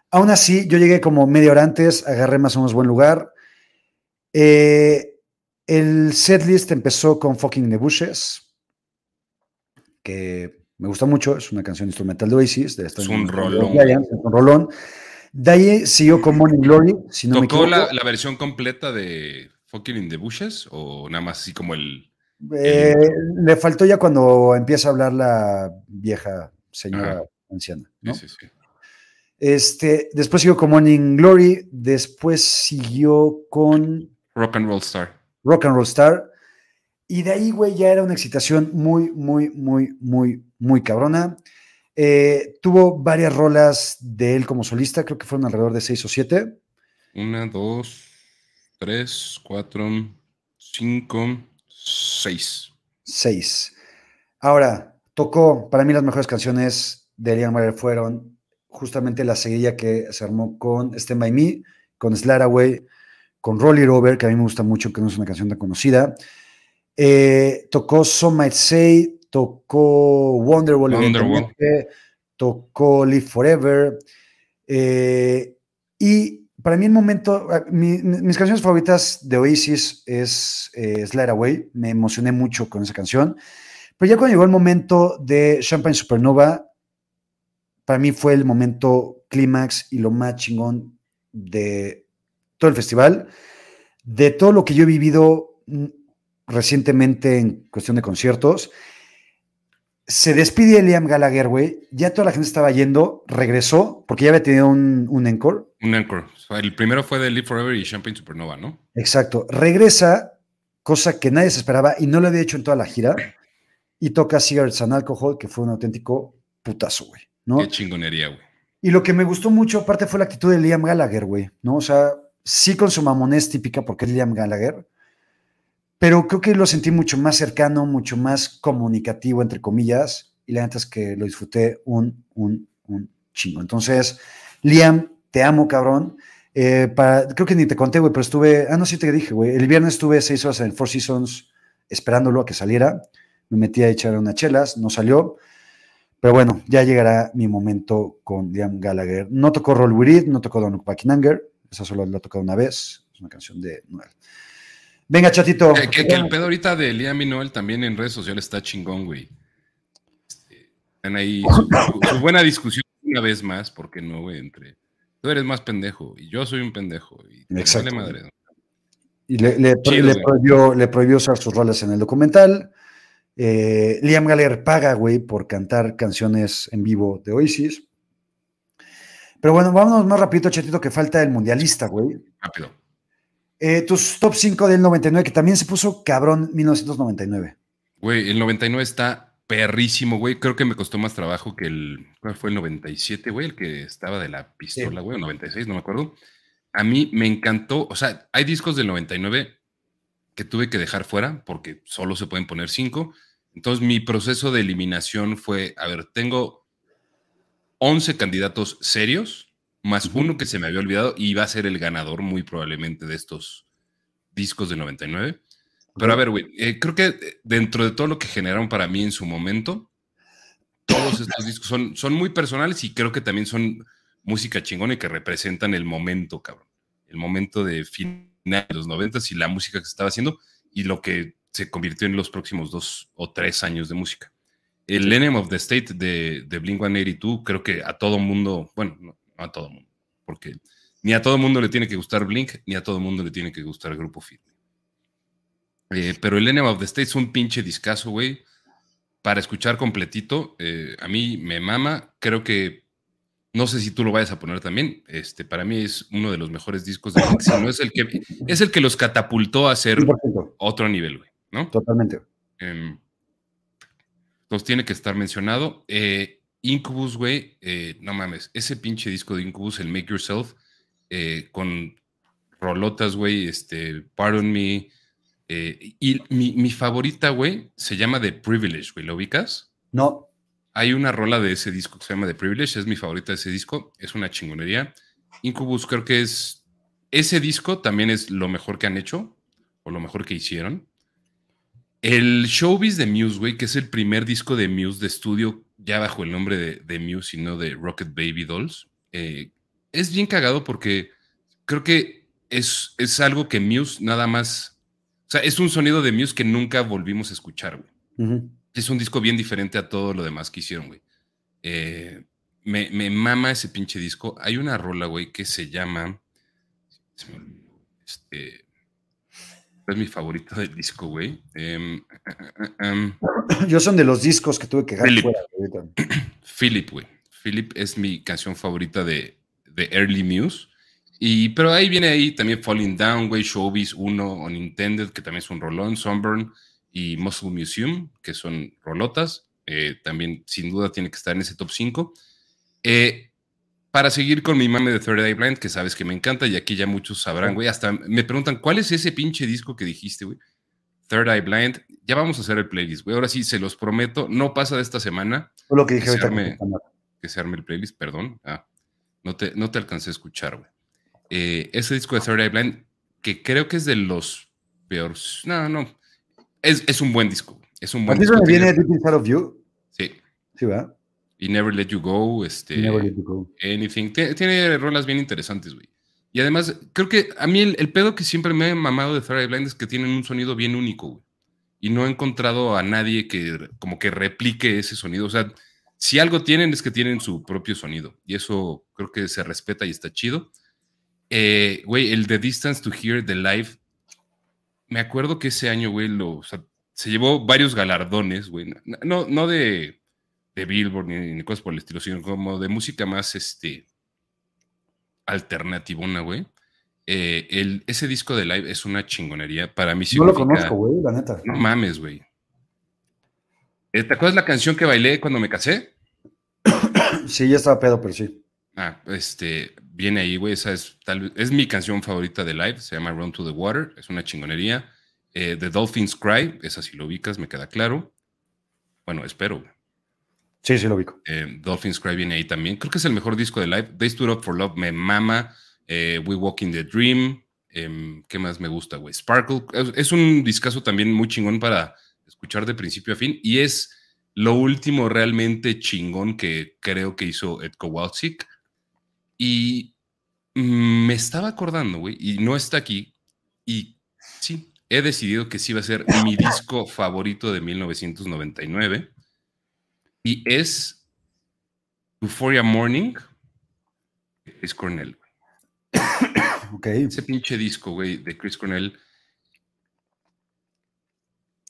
Aún así, yo llegué como media hora antes, agarré más o menos buen lugar. Eh, el setlist empezó con Fucking the Bushes, que me gusta mucho, es una canción instrumental de Oasis. De es un rolón. un rolón. De ahí siguió con Morning Glory. Si no ¿Tocó la, versión completa de Fucking in the Bushes o nada más así como el, eh, le faltó ya cuando empieza a hablar la vieja señora anciana. ¿no? Sí, sí, sí. Este, después siguió con Morning Glory, después siguió con Rock and Roll Star. Rock and Roll Star. Y de ahí, güey, ya era una excitación muy, muy, muy, muy, muy cabrona. Eh, tuvo varias rolas de él como solista, creo que fueron alrededor de seis o siete. Una, dos, tres, cuatro, cinco, seis. Seis. Ahora, tocó, para mí las mejores canciones de Liam Mayer fueron justamente la seguilla que se armó con Stand By Me, con Slaraway, con Rolly Rover, que a mí me gusta mucho, que no es una canción tan conocida. Eh, tocó Some Might Say, tocó Wonderwall, tocó Live Forever. Eh, y para mí el momento, ah, mis canciones favoritas de Oasis es eh, Slide Away, me emocioné mucho con esa canción, pero ya cuando llegó el momento de Champagne Supernova, para mí fue el momento clímax y lo más chingón de todo el festival, de todo lo que yo he vivido mm, recientemente en cuestión de conciertos se despide Liam Gallagher, güey. Ya toda la gente estaba yendo, regresó, porque ya había tenido un, un encore. Un encore. el primero fue de Live Forever y Champagne Supernova, ¿no? Exacto. Regresa, cosa que nadie se esperaba y no lo había hecho en toda la gira. Y toca Cigarettes and Alcohol, que fue un auténtico putazo, güey. ¿no? Qué chingonería, güey. Y lo que me gustó mucho, aparte, fue la actitud de Liam Gallagher, güey. ¿no? O sea, sí con su mamonés típica, porque es Liam Gallagher pero creo que lo sentí mucho más cercano, mucho más comunicativo, entre comillas, y la neta es que lo disfruté un, un, un chingo. Entonces, Liam, te amo, cabrón. Eh, creo que ni te conté, güey, pero estuve, ah, no, sí te dije, güey, el viernes estuve seis horas en Four Seasons esperándolo a que saliera, me metí a echar unas chelas, no salió, pero bueno, ya llegará mi momento con Liam Gallagher. No tocó Roll With It, no tocó Don't Look esa solo la tocado una vez, es una canción de Noel. Venga, chatito. Que, el pedo ahorita de Liam y Noel también en redes sociales está chingón, güey. Están ahí su, buena discusión una vez más, porque no, güey, entre tú eres más pendejo y yo soy un pendejo y Exacto. madre. Y le, prohibió, usar sus roles en el documental. Eh, Liam Gallagher paga, güey, por cantar canciones en vivo de Oasis. Pero bueno, vámonos más rapidito, chatito, que falta el mundialista, güey. Rápido. Eh, tus top 5 del 99, que también se puso cabrón 1999. Güey, el 99 está perrísimo, güey. Creo que me costó más trabajo que el. ¿Cuál fue el 97, güey? El que estaba de la pistola, güey, el 96, no me acuerdo. A mí me encantó. O sea, hay discos del 99 que tuve que dejar fuera porque solo se pueden poner 5. Entonces, mi proceso de eliminación fue: a ver, tengo 11 candidatos serios, más uno que se me había olvidado y va a ser el ganador muy probablemente de estos discos del 99. Pero a ver, güey, eh, creo que eh, dentro de todo lo que generaron para mí en su momento, todos estos discos son, son muy personales y creo que también son música chingona y que representan el momento, cabrón. El momento de final de los noventas y la música que se estaba haciendo y lo que se convirtió en los próximos dos o tres años de música. El Enemy of the State de, de Blink-182 creo que a todo mundo, bueno, no, a todo mundo, porque ni a todo mundo le tiene que gustar Blink, ni a todo mundo le tiene que gustar el grupo Fit. Eh, pero el Enema of the State es un pinche discazo, güey. Para escuchar completito, eh, a mí me mama. Creo que, no sé si tú lo vayas a poner también. Este, para mí es uno de los mejores discos de Blink. es el que es el que los catapultó a ser otro nivel, güey. ¿no? Totalmente. Em, entonces tiene que estar mencionado. Eh, Incubus, güey, no mames, ese pinche disco de Incubus, el Make Yourself, con rolotas, güey, este, Pardon Me, eh, y mi, favorita, güey, se llama The Privilege, güey. ¿Lo ubicas? No. Hay una rola de ese disco que se llama The Privilege, es mi favorita de ese disco, es una chingonería. Incubus creo que es, ese disco también es lo mejor que han hecho, o lo mejor que hicieron. El Showbiz de Muse, güey, que es el primer disco de Muse de estudio, ya bajo el nombre de, Muse y no de Rocket Baby Dolls, eh, es bien cagado porque creo que es, es algo que Muse nada más o sea, es un sonido de Muse que nunca volvimos a escuchar, güey. Es un disco bien diferente a todo lo demás que hicieron, güey. Eh, me, mama ese pinche disco. Hay una rola, güey, que se llama. Este, es mi favorito del disco, güey. Em, em, Yo son de los discos que tuve que dejar fuera. Philip, güey. Philip es mi canción favorita de, de Early Muse. Y, pero ahí viene ahí también Falling Down, Way Showbiz 1 Unintended, que también es un rolón, Sunburn y Muscle Museum, que son rolotas. Eh, también sin duda tiene que estar en ese top 5. Eh, para seguir con mi mame de Third Eye Blind, que sabes que me encanta y aquí ya muchos sabrán, güey, hasta me preguntan, ¿cuál es ese pinche disco que dijiste, güey? Third Eye Blind. Ya vamos a hacer el playlist, güey. Ahora sí, se los prometo, no pasa de esta semana. lo que dije que, se arme, que se arme el playlist, perdón. Ah, no te, no te alcancé a escuchar, güey. Eh, ese disco de Third Eye Blind, que creo que es de los peores. No, no. Es, es un buen disco. Es un buen disco. viene Deep Inside of You? Sí. Sí, ¿verdad? Y Never Let You Go. Este, Never Let You Go. Anything. Tiene, rolas bien interesantes, güey. Y además, creo que a mí el, pedo que siempre me ha mamado de Third Eye Blind es que tienen un sonido bien único, güey. Y no he encontrado a nadie que como que replique ese sonido. O sea, si algo tienen es que tienen su propio sonido. Y eso creo que se respeta y está chido. Eh, güey, el The Distance to Hear the Live. Me acuerdo que ese año, güey, lo, se llevó varios galardones, güey. No, no de, de Billboard ni, cosas por el estilo, sino como de música más este alternativona, güey. Eh, el, ese disco de live es una chingonería. Para mí No lo conozco, güey, la neta. No mames, güey. Eh, ¿Te acuerdas la canción que bailé cuando me casé? Sí, ya estaba pedo, pero sí. Ah, este, viene ahí, güey. Esa es, tal, es mi canción favorita de live. Se llama Run to the Water. Es una chingonería. Eh, the Dolphins Cry. Esa si lo ubicas, me queda claro. Bueno, espero. Sí, sí lo ubico. Eh, Dolphins Cry viene ahí también. Creo que es el mejor disco de live. They Stood Up for Love me mama. Eh, We Walk in the Dream. Em, ¿Qué más me gusta, güey? Sparkle. Es, un discazo también muy chingón para escuchar de principio a fin. Y es lo último realmente chingón que creo que hizo Ed Kowalczyk y me estaba acordando, güey, y no está aquí. Y sí, he decidido que sí va a ser mi disco favorito de 1999. Y es Euphoria Morning de Chris Cornell. Ok. Ese pinche disco, güey, de Chris Cornell.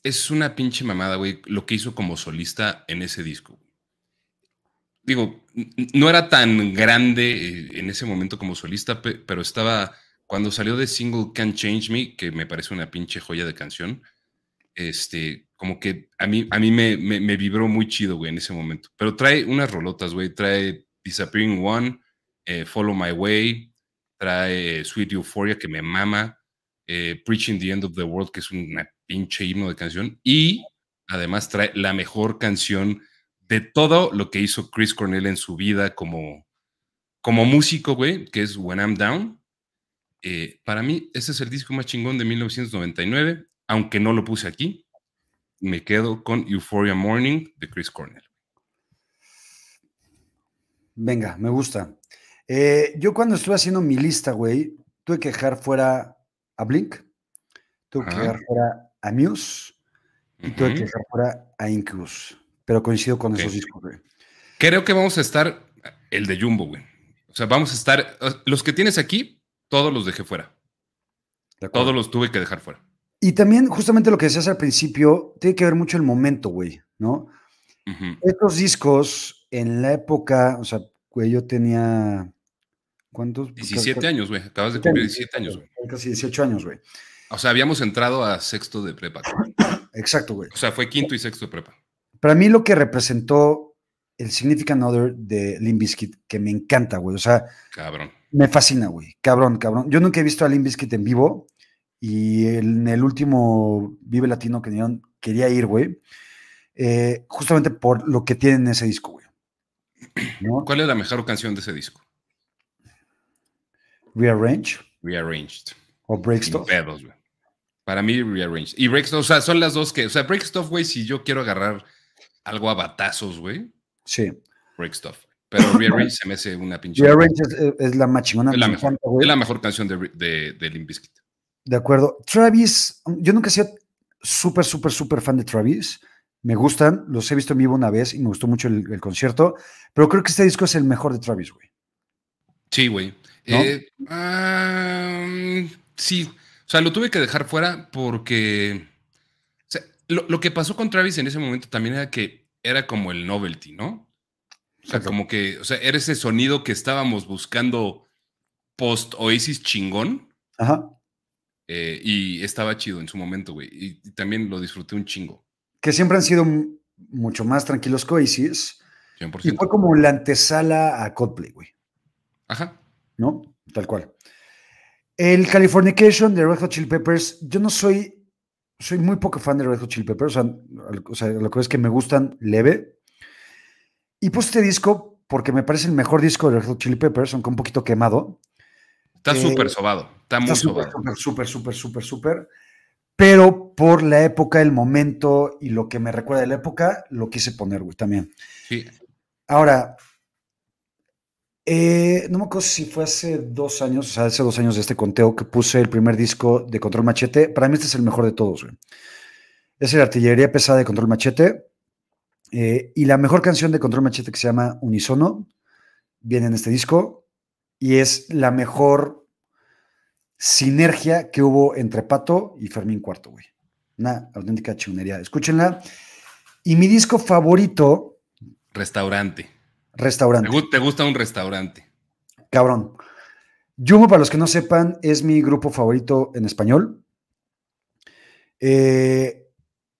es una pinche mamada, güey, lo que hizo como solista en ese disco. Digo, no era tan grande eh, en ese momento como solista, pero estaba, cuando salió de single Can't Change Me, que me parece una pinche joya de canción, este, como que a mí, a mí me, me, vibró muy chido, güey, en ese momento. Pero trae unas rolotas, güey, trae Disappearing One, eh, Follow My Way, trae Sweet Euphoria, que me mama, eh, Preaching the End of the World, que es una pinche himno de canción, y además trae la mejor canción de todo lo que hizo Chris Cornell en su vida como, como músico, güey, que es When I'm Down. Eh, para mí, ese es el disco más chingón de 1999, aunque no lo puse aquí. Me quedo con Euphoria Morning de Chris Cornell. Venga, me gusta. Eh, yo cuando estuve haciendo mi lista, güey, tuve que dejar fuera a Blink, tuve que dejar fuera a Muse y tuve que dejar fuera a Incubus pero coincido con esos discos, güey. Creo que vamos a estar el de Jumbo, güey. O sea, vamos a estar. Los que tienes aquí, todos los dejé fuera. todos los tuve que dejar fuera. Y también, justamente lo que decías al principio, tiene que ver mucho el momento, güey, ¿no? Estos discos, en la época, o sea, güey, yo tenía. ¿Cuántos? 17 años, güey. Acabas de cumplir 17 años, güey. Casi 18 años, güey. O sea, habíamos entrado a sexto de prepa. Exacto, güey. O sea, fue quinto y sexto de prepa. Para mí lo que representó el Significant Other de Limp Bizkit, que me encanta, güey. O sea, cabrón. Me fascina, güey. Cabrón, cabrón. Yo nunca he visto a Limp Bizkit en vivo y en el último Vive Latino que dieron, quería ir, güey. Eh, justamente por lo que tienen en ese disco, güey. ¿Cuál es la mejor canción de ese disco? Rearrange. Rearranged. O Break Stuff. Para mí, Rearranged. Y Break Stuff, o sea, son las dos que. O sea, Break Stuff, güey, si yo quiero agarrar algo a batazos, güey. Sí. Break Stuff. Pero Rearrange se me hace una pinche. Rearrange es, es, la más chingona. Es la, mejor, es la mejor canción de, de, de Limp Bizkit. De acuerdo. Travis, yo nunca he sido súper, súper, súper fan de Travis. Me gustan, los he visto en vivo una vez y me gustó mucho el, concierto, pero creo que este disco es el mejor de Travis, güey. Sí, güey. Eh, sí, o sea, lo tuve que dejar fuera porque lo, que pasó con Travis en ese momento también era que era como el novelty, ¿no? O sea, como que, o sea, era ese sonido que estábamos buscando post Oasis chingón. Ajá. Eh, y estaba chido en su momento, güey. Y, también lo disfruté un chingo. Que siempre han sido mucho más tranquilos que Oasis. 100%. Y fue como la antesala a Coldplay, güey. Ajá. ¿No? Tal cual. El Californication de Red Hot Chili Peppers, yo no soy soy muy poco fan de Red Hot Chili Peppers, o sea, lo que es que me gustan leve. Y puse este disco porque me parece el mejor disco de Red Hot Chili Peppers, aunque un poquito quemado. Está eh, súper sobado, está muy sobado. Súper, súper, súper, súper, súper. Pero por la época, el momento y lo que me recuerda de la época, lo quise poner, güey, también. Sí. Ahora, eh, no me acuerdo si fue hace dos años, o sea, hace dos años de este conteo que puse el primer disco de Control Machete. Para mí este es el mejor de todos, güey. Es la artillería pesada de Control Machete. Eh, y la mejor canción de Control Machete que se llama Unisono viene en este disco. Y es la mejor sinergia que hubo entre Pato y Fermín Cuarto, güey. Una auténtica chunería. Escúchenla. Y mi disco favorito. Restaurante. Restaurante. ¿Te gusta un restaurante? Cabrón. Jumbo, para los que no sepan, es mi grupo favorito en español. Eh,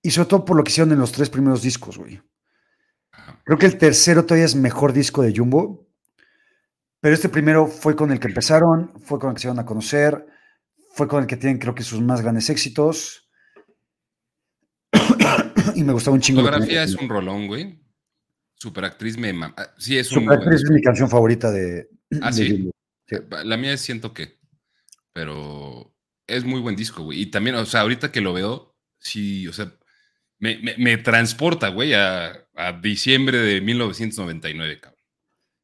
y sobre todo por lo que hicieron en los tres primeros discos, güey. Creo que el tercero todavía es mejor disco de Jumbo. Pero este primero fue con el que empezaron, fue con el que se iban a conocer, fue con el que tienen, creo que, sus más grandes éxitos. y me gustaba un chingo. La fotografía es un rolón, güey. Superactriz me ah, Sí, es Superactriz es mi canción favorita de. Ah, sí? La mía es siento que. Pero es muy buen disco, güey. Y también, o sea, ahorita que lo veo, sí, o sea, me, transporta, güey, a, diciembre de 1999, cabrón.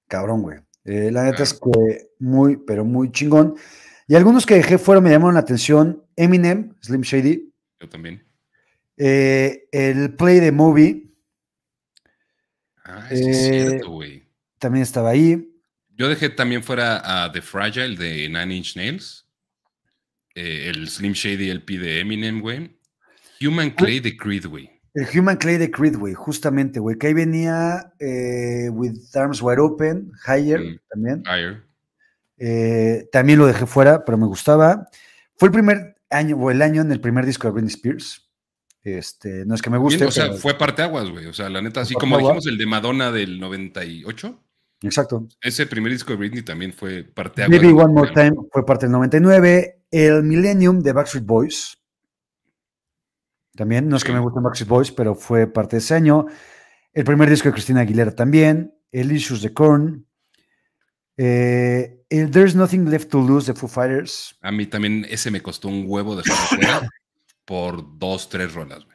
Cabrón, güey. Eh, la neta es que muy, pero muy chingón. Y algunos que dejé fuera me llamaron la atención. Eminem, Slim Shady. Yo también. Eh, el Play the Movie Ah, es eh, cierto, güey. También estaba ahí. Yo dejé también fuera a The Fragile de Nine Inch Nails. El Slim Shady LP de Eminem, güey. Human Clay de Creed, güey. El Human Clay de Creed, güey, justamente, güey, que ahí venía eh, With Arms Wide Open, Higher Mm. también. Higher. Eh, también lo dejé fuera, pero me gustaba. Fue el primer año, o el año en el primer disco de Britney Spears. Este, no es que me guste. Bien, o sea, pero- fue parteaguas, güey. O sea, la neta, así como dijimos el de Madonna del 98, Exacto. ese primer disco de Britney también fue parteaguas. Baby güey. One More Time fue parte del 99. El Millennium de Backstreet Boys. También, no es que me gusten Backstreet Boys, pero fue parte de ese año. El primer disco de Cristina Aguilera también. El Issues de Korn. Eh, el There's Nothing Left to Lose de Foo Fighters. A mí también ese me costó un huevo de fuera por dos, tres rolas, güey.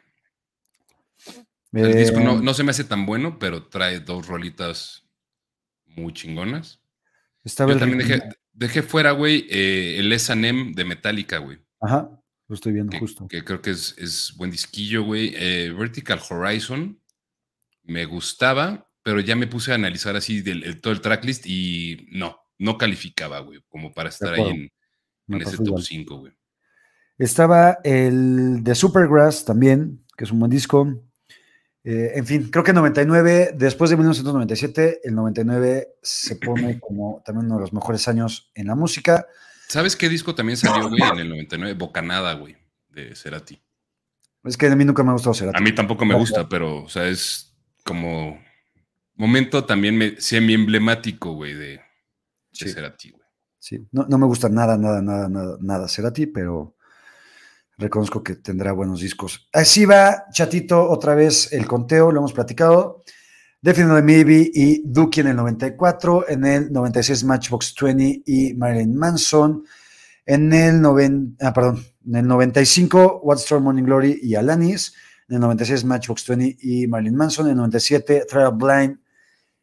El Eh, disco no, no se me hace tan bueno, pero trae dos rolitas muy chingonas. estaba Yo el también dejé, dejé fuera, güey, eh, el S&M de Metallica, güey. Ajá, lo estoy viendo Que, justo. que creo que es, es buen disquillo, güey. Eh, Vertical Horizon me gustaba, pero ya me puse a analizar así del, el- todo el tracklist y no, no calificaba, güey, como para estar ahí en, ese top igual. 5, güey. Estaba el de Supergrass también, que es un buen disco. Eh, en fin, creo que 99, después de 1997, el 99 se pone como también uno de los mejores años en la música. ¿Sabes qué disco también salió, güey, en el 99? Bocanada, güey, de Cerati. Es que a mí nunca me ha gustado Cerati. A mí tampoco me gusta, pero, o sea, es como momento también me- semi-emblemático, güey, de, de Sí, Cerati, güey. sí. No, no me gusta nada, nada, nada, nada, nada Cerati, pero reconozco que tendrá buenos discos. Así va, chatito, otra vez el conteo, lo hemos platicado. Definitely Maybe y Dookie en el 94, en el 96 Matchbox 20 y Marilyn Manson, en el, noven- ah, perdón, en el 95 What's Storm Morning Glory y Alanis, en el 96 Matchbox 20 y Marilyn Manson, en el 97 Trial Blind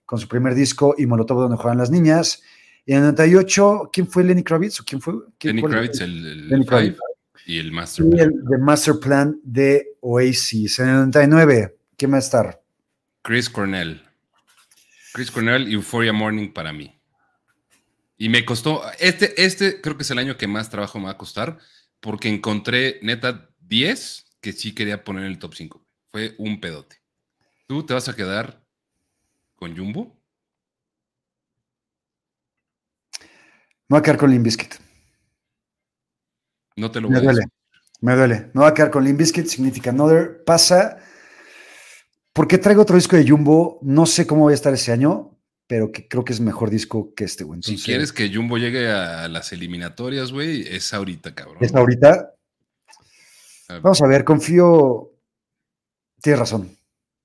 con su primer disco y Molotov donde juegan las niñas, y en el 98, ¿quién fue Lenny Kravitz o quién fue? ¿Quién Lenny Kravitz, el, el Lenny Five Kravitz. y el Master. Y Plan. el de Master Plan de Oasis. En el 99, ¿quién va a estar? Chris Cornell. Chris Cornell, Euphoria Morning para mí. Y me costó, este, este creo que es el año que más trabajo me va a costar, porque encontré neta 10 que sí quería poner en el top 5. Fue un pedote. ¿Tú te vas a quedar con Jumbo? Me voy a quedar con Limp Bizkit. No te lo Me voy a duele. decir. Me duele. Me voy a quedar con Limp Bizkit, significa Another. Pasa. Porque traigo otro disco de Jumbo. No sé cómo voy a estar ese año, pero que creo que es mejor disco que este, güey. Si quieres que Jumbo llegue a las eliminatorias, güey, es ahorita, cabrón. es ahorita. Ah, Vamos a ver, confío. Tienes razón.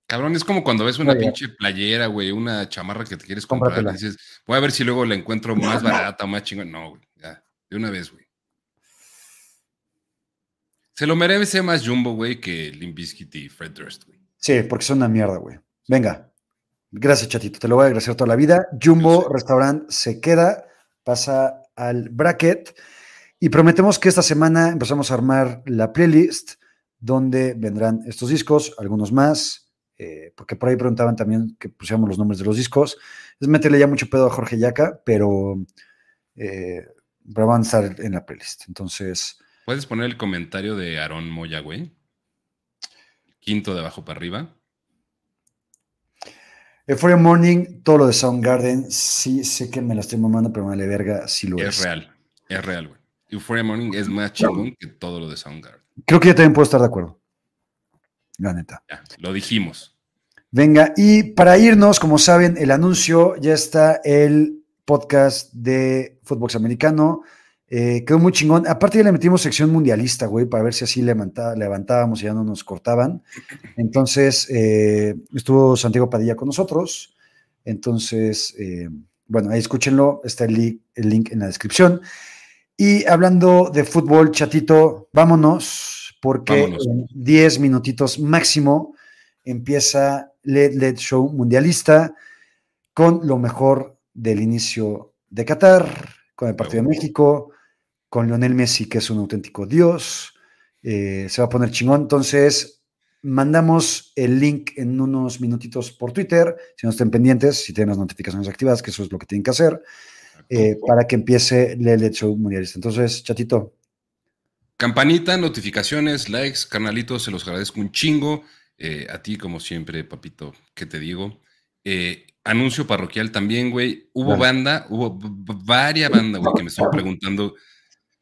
Cabrón, es como cuando ves una Oye. pinche playera, güey, una chamarra que te quieres comprar. Cómpratela. y dices, voy a ver si luego la encuentro más barata o más chingón. No, güey, ya, de una vez, güey. Se lo merece más Jumbo, güey, que Limp Bizkit y Fred Durst, güey. Sí, porque son una mierda, güey. Venga. Gracias, chatito. Te lo voy a agradecer toda la vida. Jumbo. Restaurant se queda, pasa al bracket. Y prometemos que esta semana empezamos a armar la playlist donde vendrán estos discos, algunos más, eh, porque por ahí preguntaban también que pusiéramos los nombres de los discos. Es meterle ya mucho pedo a Jorge Yaca, pero, eh, pero van a estar en la playlist. Entonces, ¿Puedes poner el comentario de Aarón Moya, güey? Quinto de abajo para arriba. Euphoria Morning, todo lo de Soundgarden, sí sé que me la estoy mamando, pero me vale verga si lo es. Es real, es real, güey. Euphoria Morning es más chingón que todo lo de Soundgarden. Creo que yo también puedo estar de acuerdo. La neta. Ya, lo dijimos. Venga, y para irnos, como saben, el anuncio, ya está el podcast de Fútbol Americano. Eh, quedó muy chingón. Aparte ya le metimos sección mundialista, güey, para ver si así levanta- levantábamos y ya no nos cortaban. Entonces, eh, estuvo Santiago Padilla con nosotros. Entonces, eh, bueno, ahí escúchenlo. Está el link, el link en la descripción. Y hablando de fútbol, chatito, vámonos, porque Vámonos. en 10 minutitos máximo empieza Led Led Show Mundialista con lo mejor del inicio de Qatar, con el partido de. México, con Lionel Messi, que es un auténtico dios. Eh, se va a poner chingón. Entonces, mandamos el link en unos minutitos por Twitter, si no estén pendientes, si tienen las notificaciones activadas, que eso es lo que tienen que hacer, eh, para que empiece Led Show Mundialista. Entonces, chatito, campanita, notificaciones, likes, carnalitos, se los agradezco un chingo. Eh, a ti, como siempre, papito, ¿qué te digo? Eh, anuncio parroquial también, güey. Hubo banda, hubo varias bandas, güey, que me estaban preguntando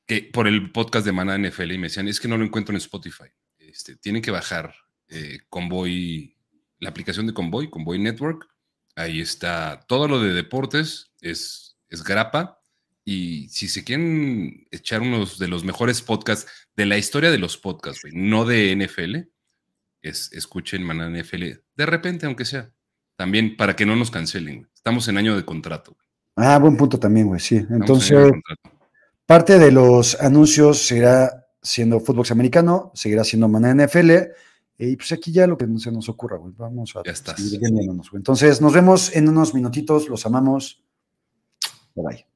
que por el podcast de Mana NFL y me decían, es que no lo encuentro en Spotify. Este, tienen que bajar eh, Convoy, la aplicación de Convoy, Convoy Network. Ahí está todo lo de deportes, es, es grapa. Y si se quieren echar unos de los mejores podcasts de la historia de los podcasts, güey, no de NFL, es, escuchen Maná NFL de repente, aunque sea. También para que no nos cancelen. Estamos en año de contrato. Ah, buen punto también, güey, sí. Entonces, parte de los anuncios seguirá siendo fútbol americano, seguirá siendo Maná NFL. Y pues aquí ya lo que se nos ocurra, güey. Vamos a ya estás. Entonces, nos vemos en unos minutitos. Los amamos. Bye bye.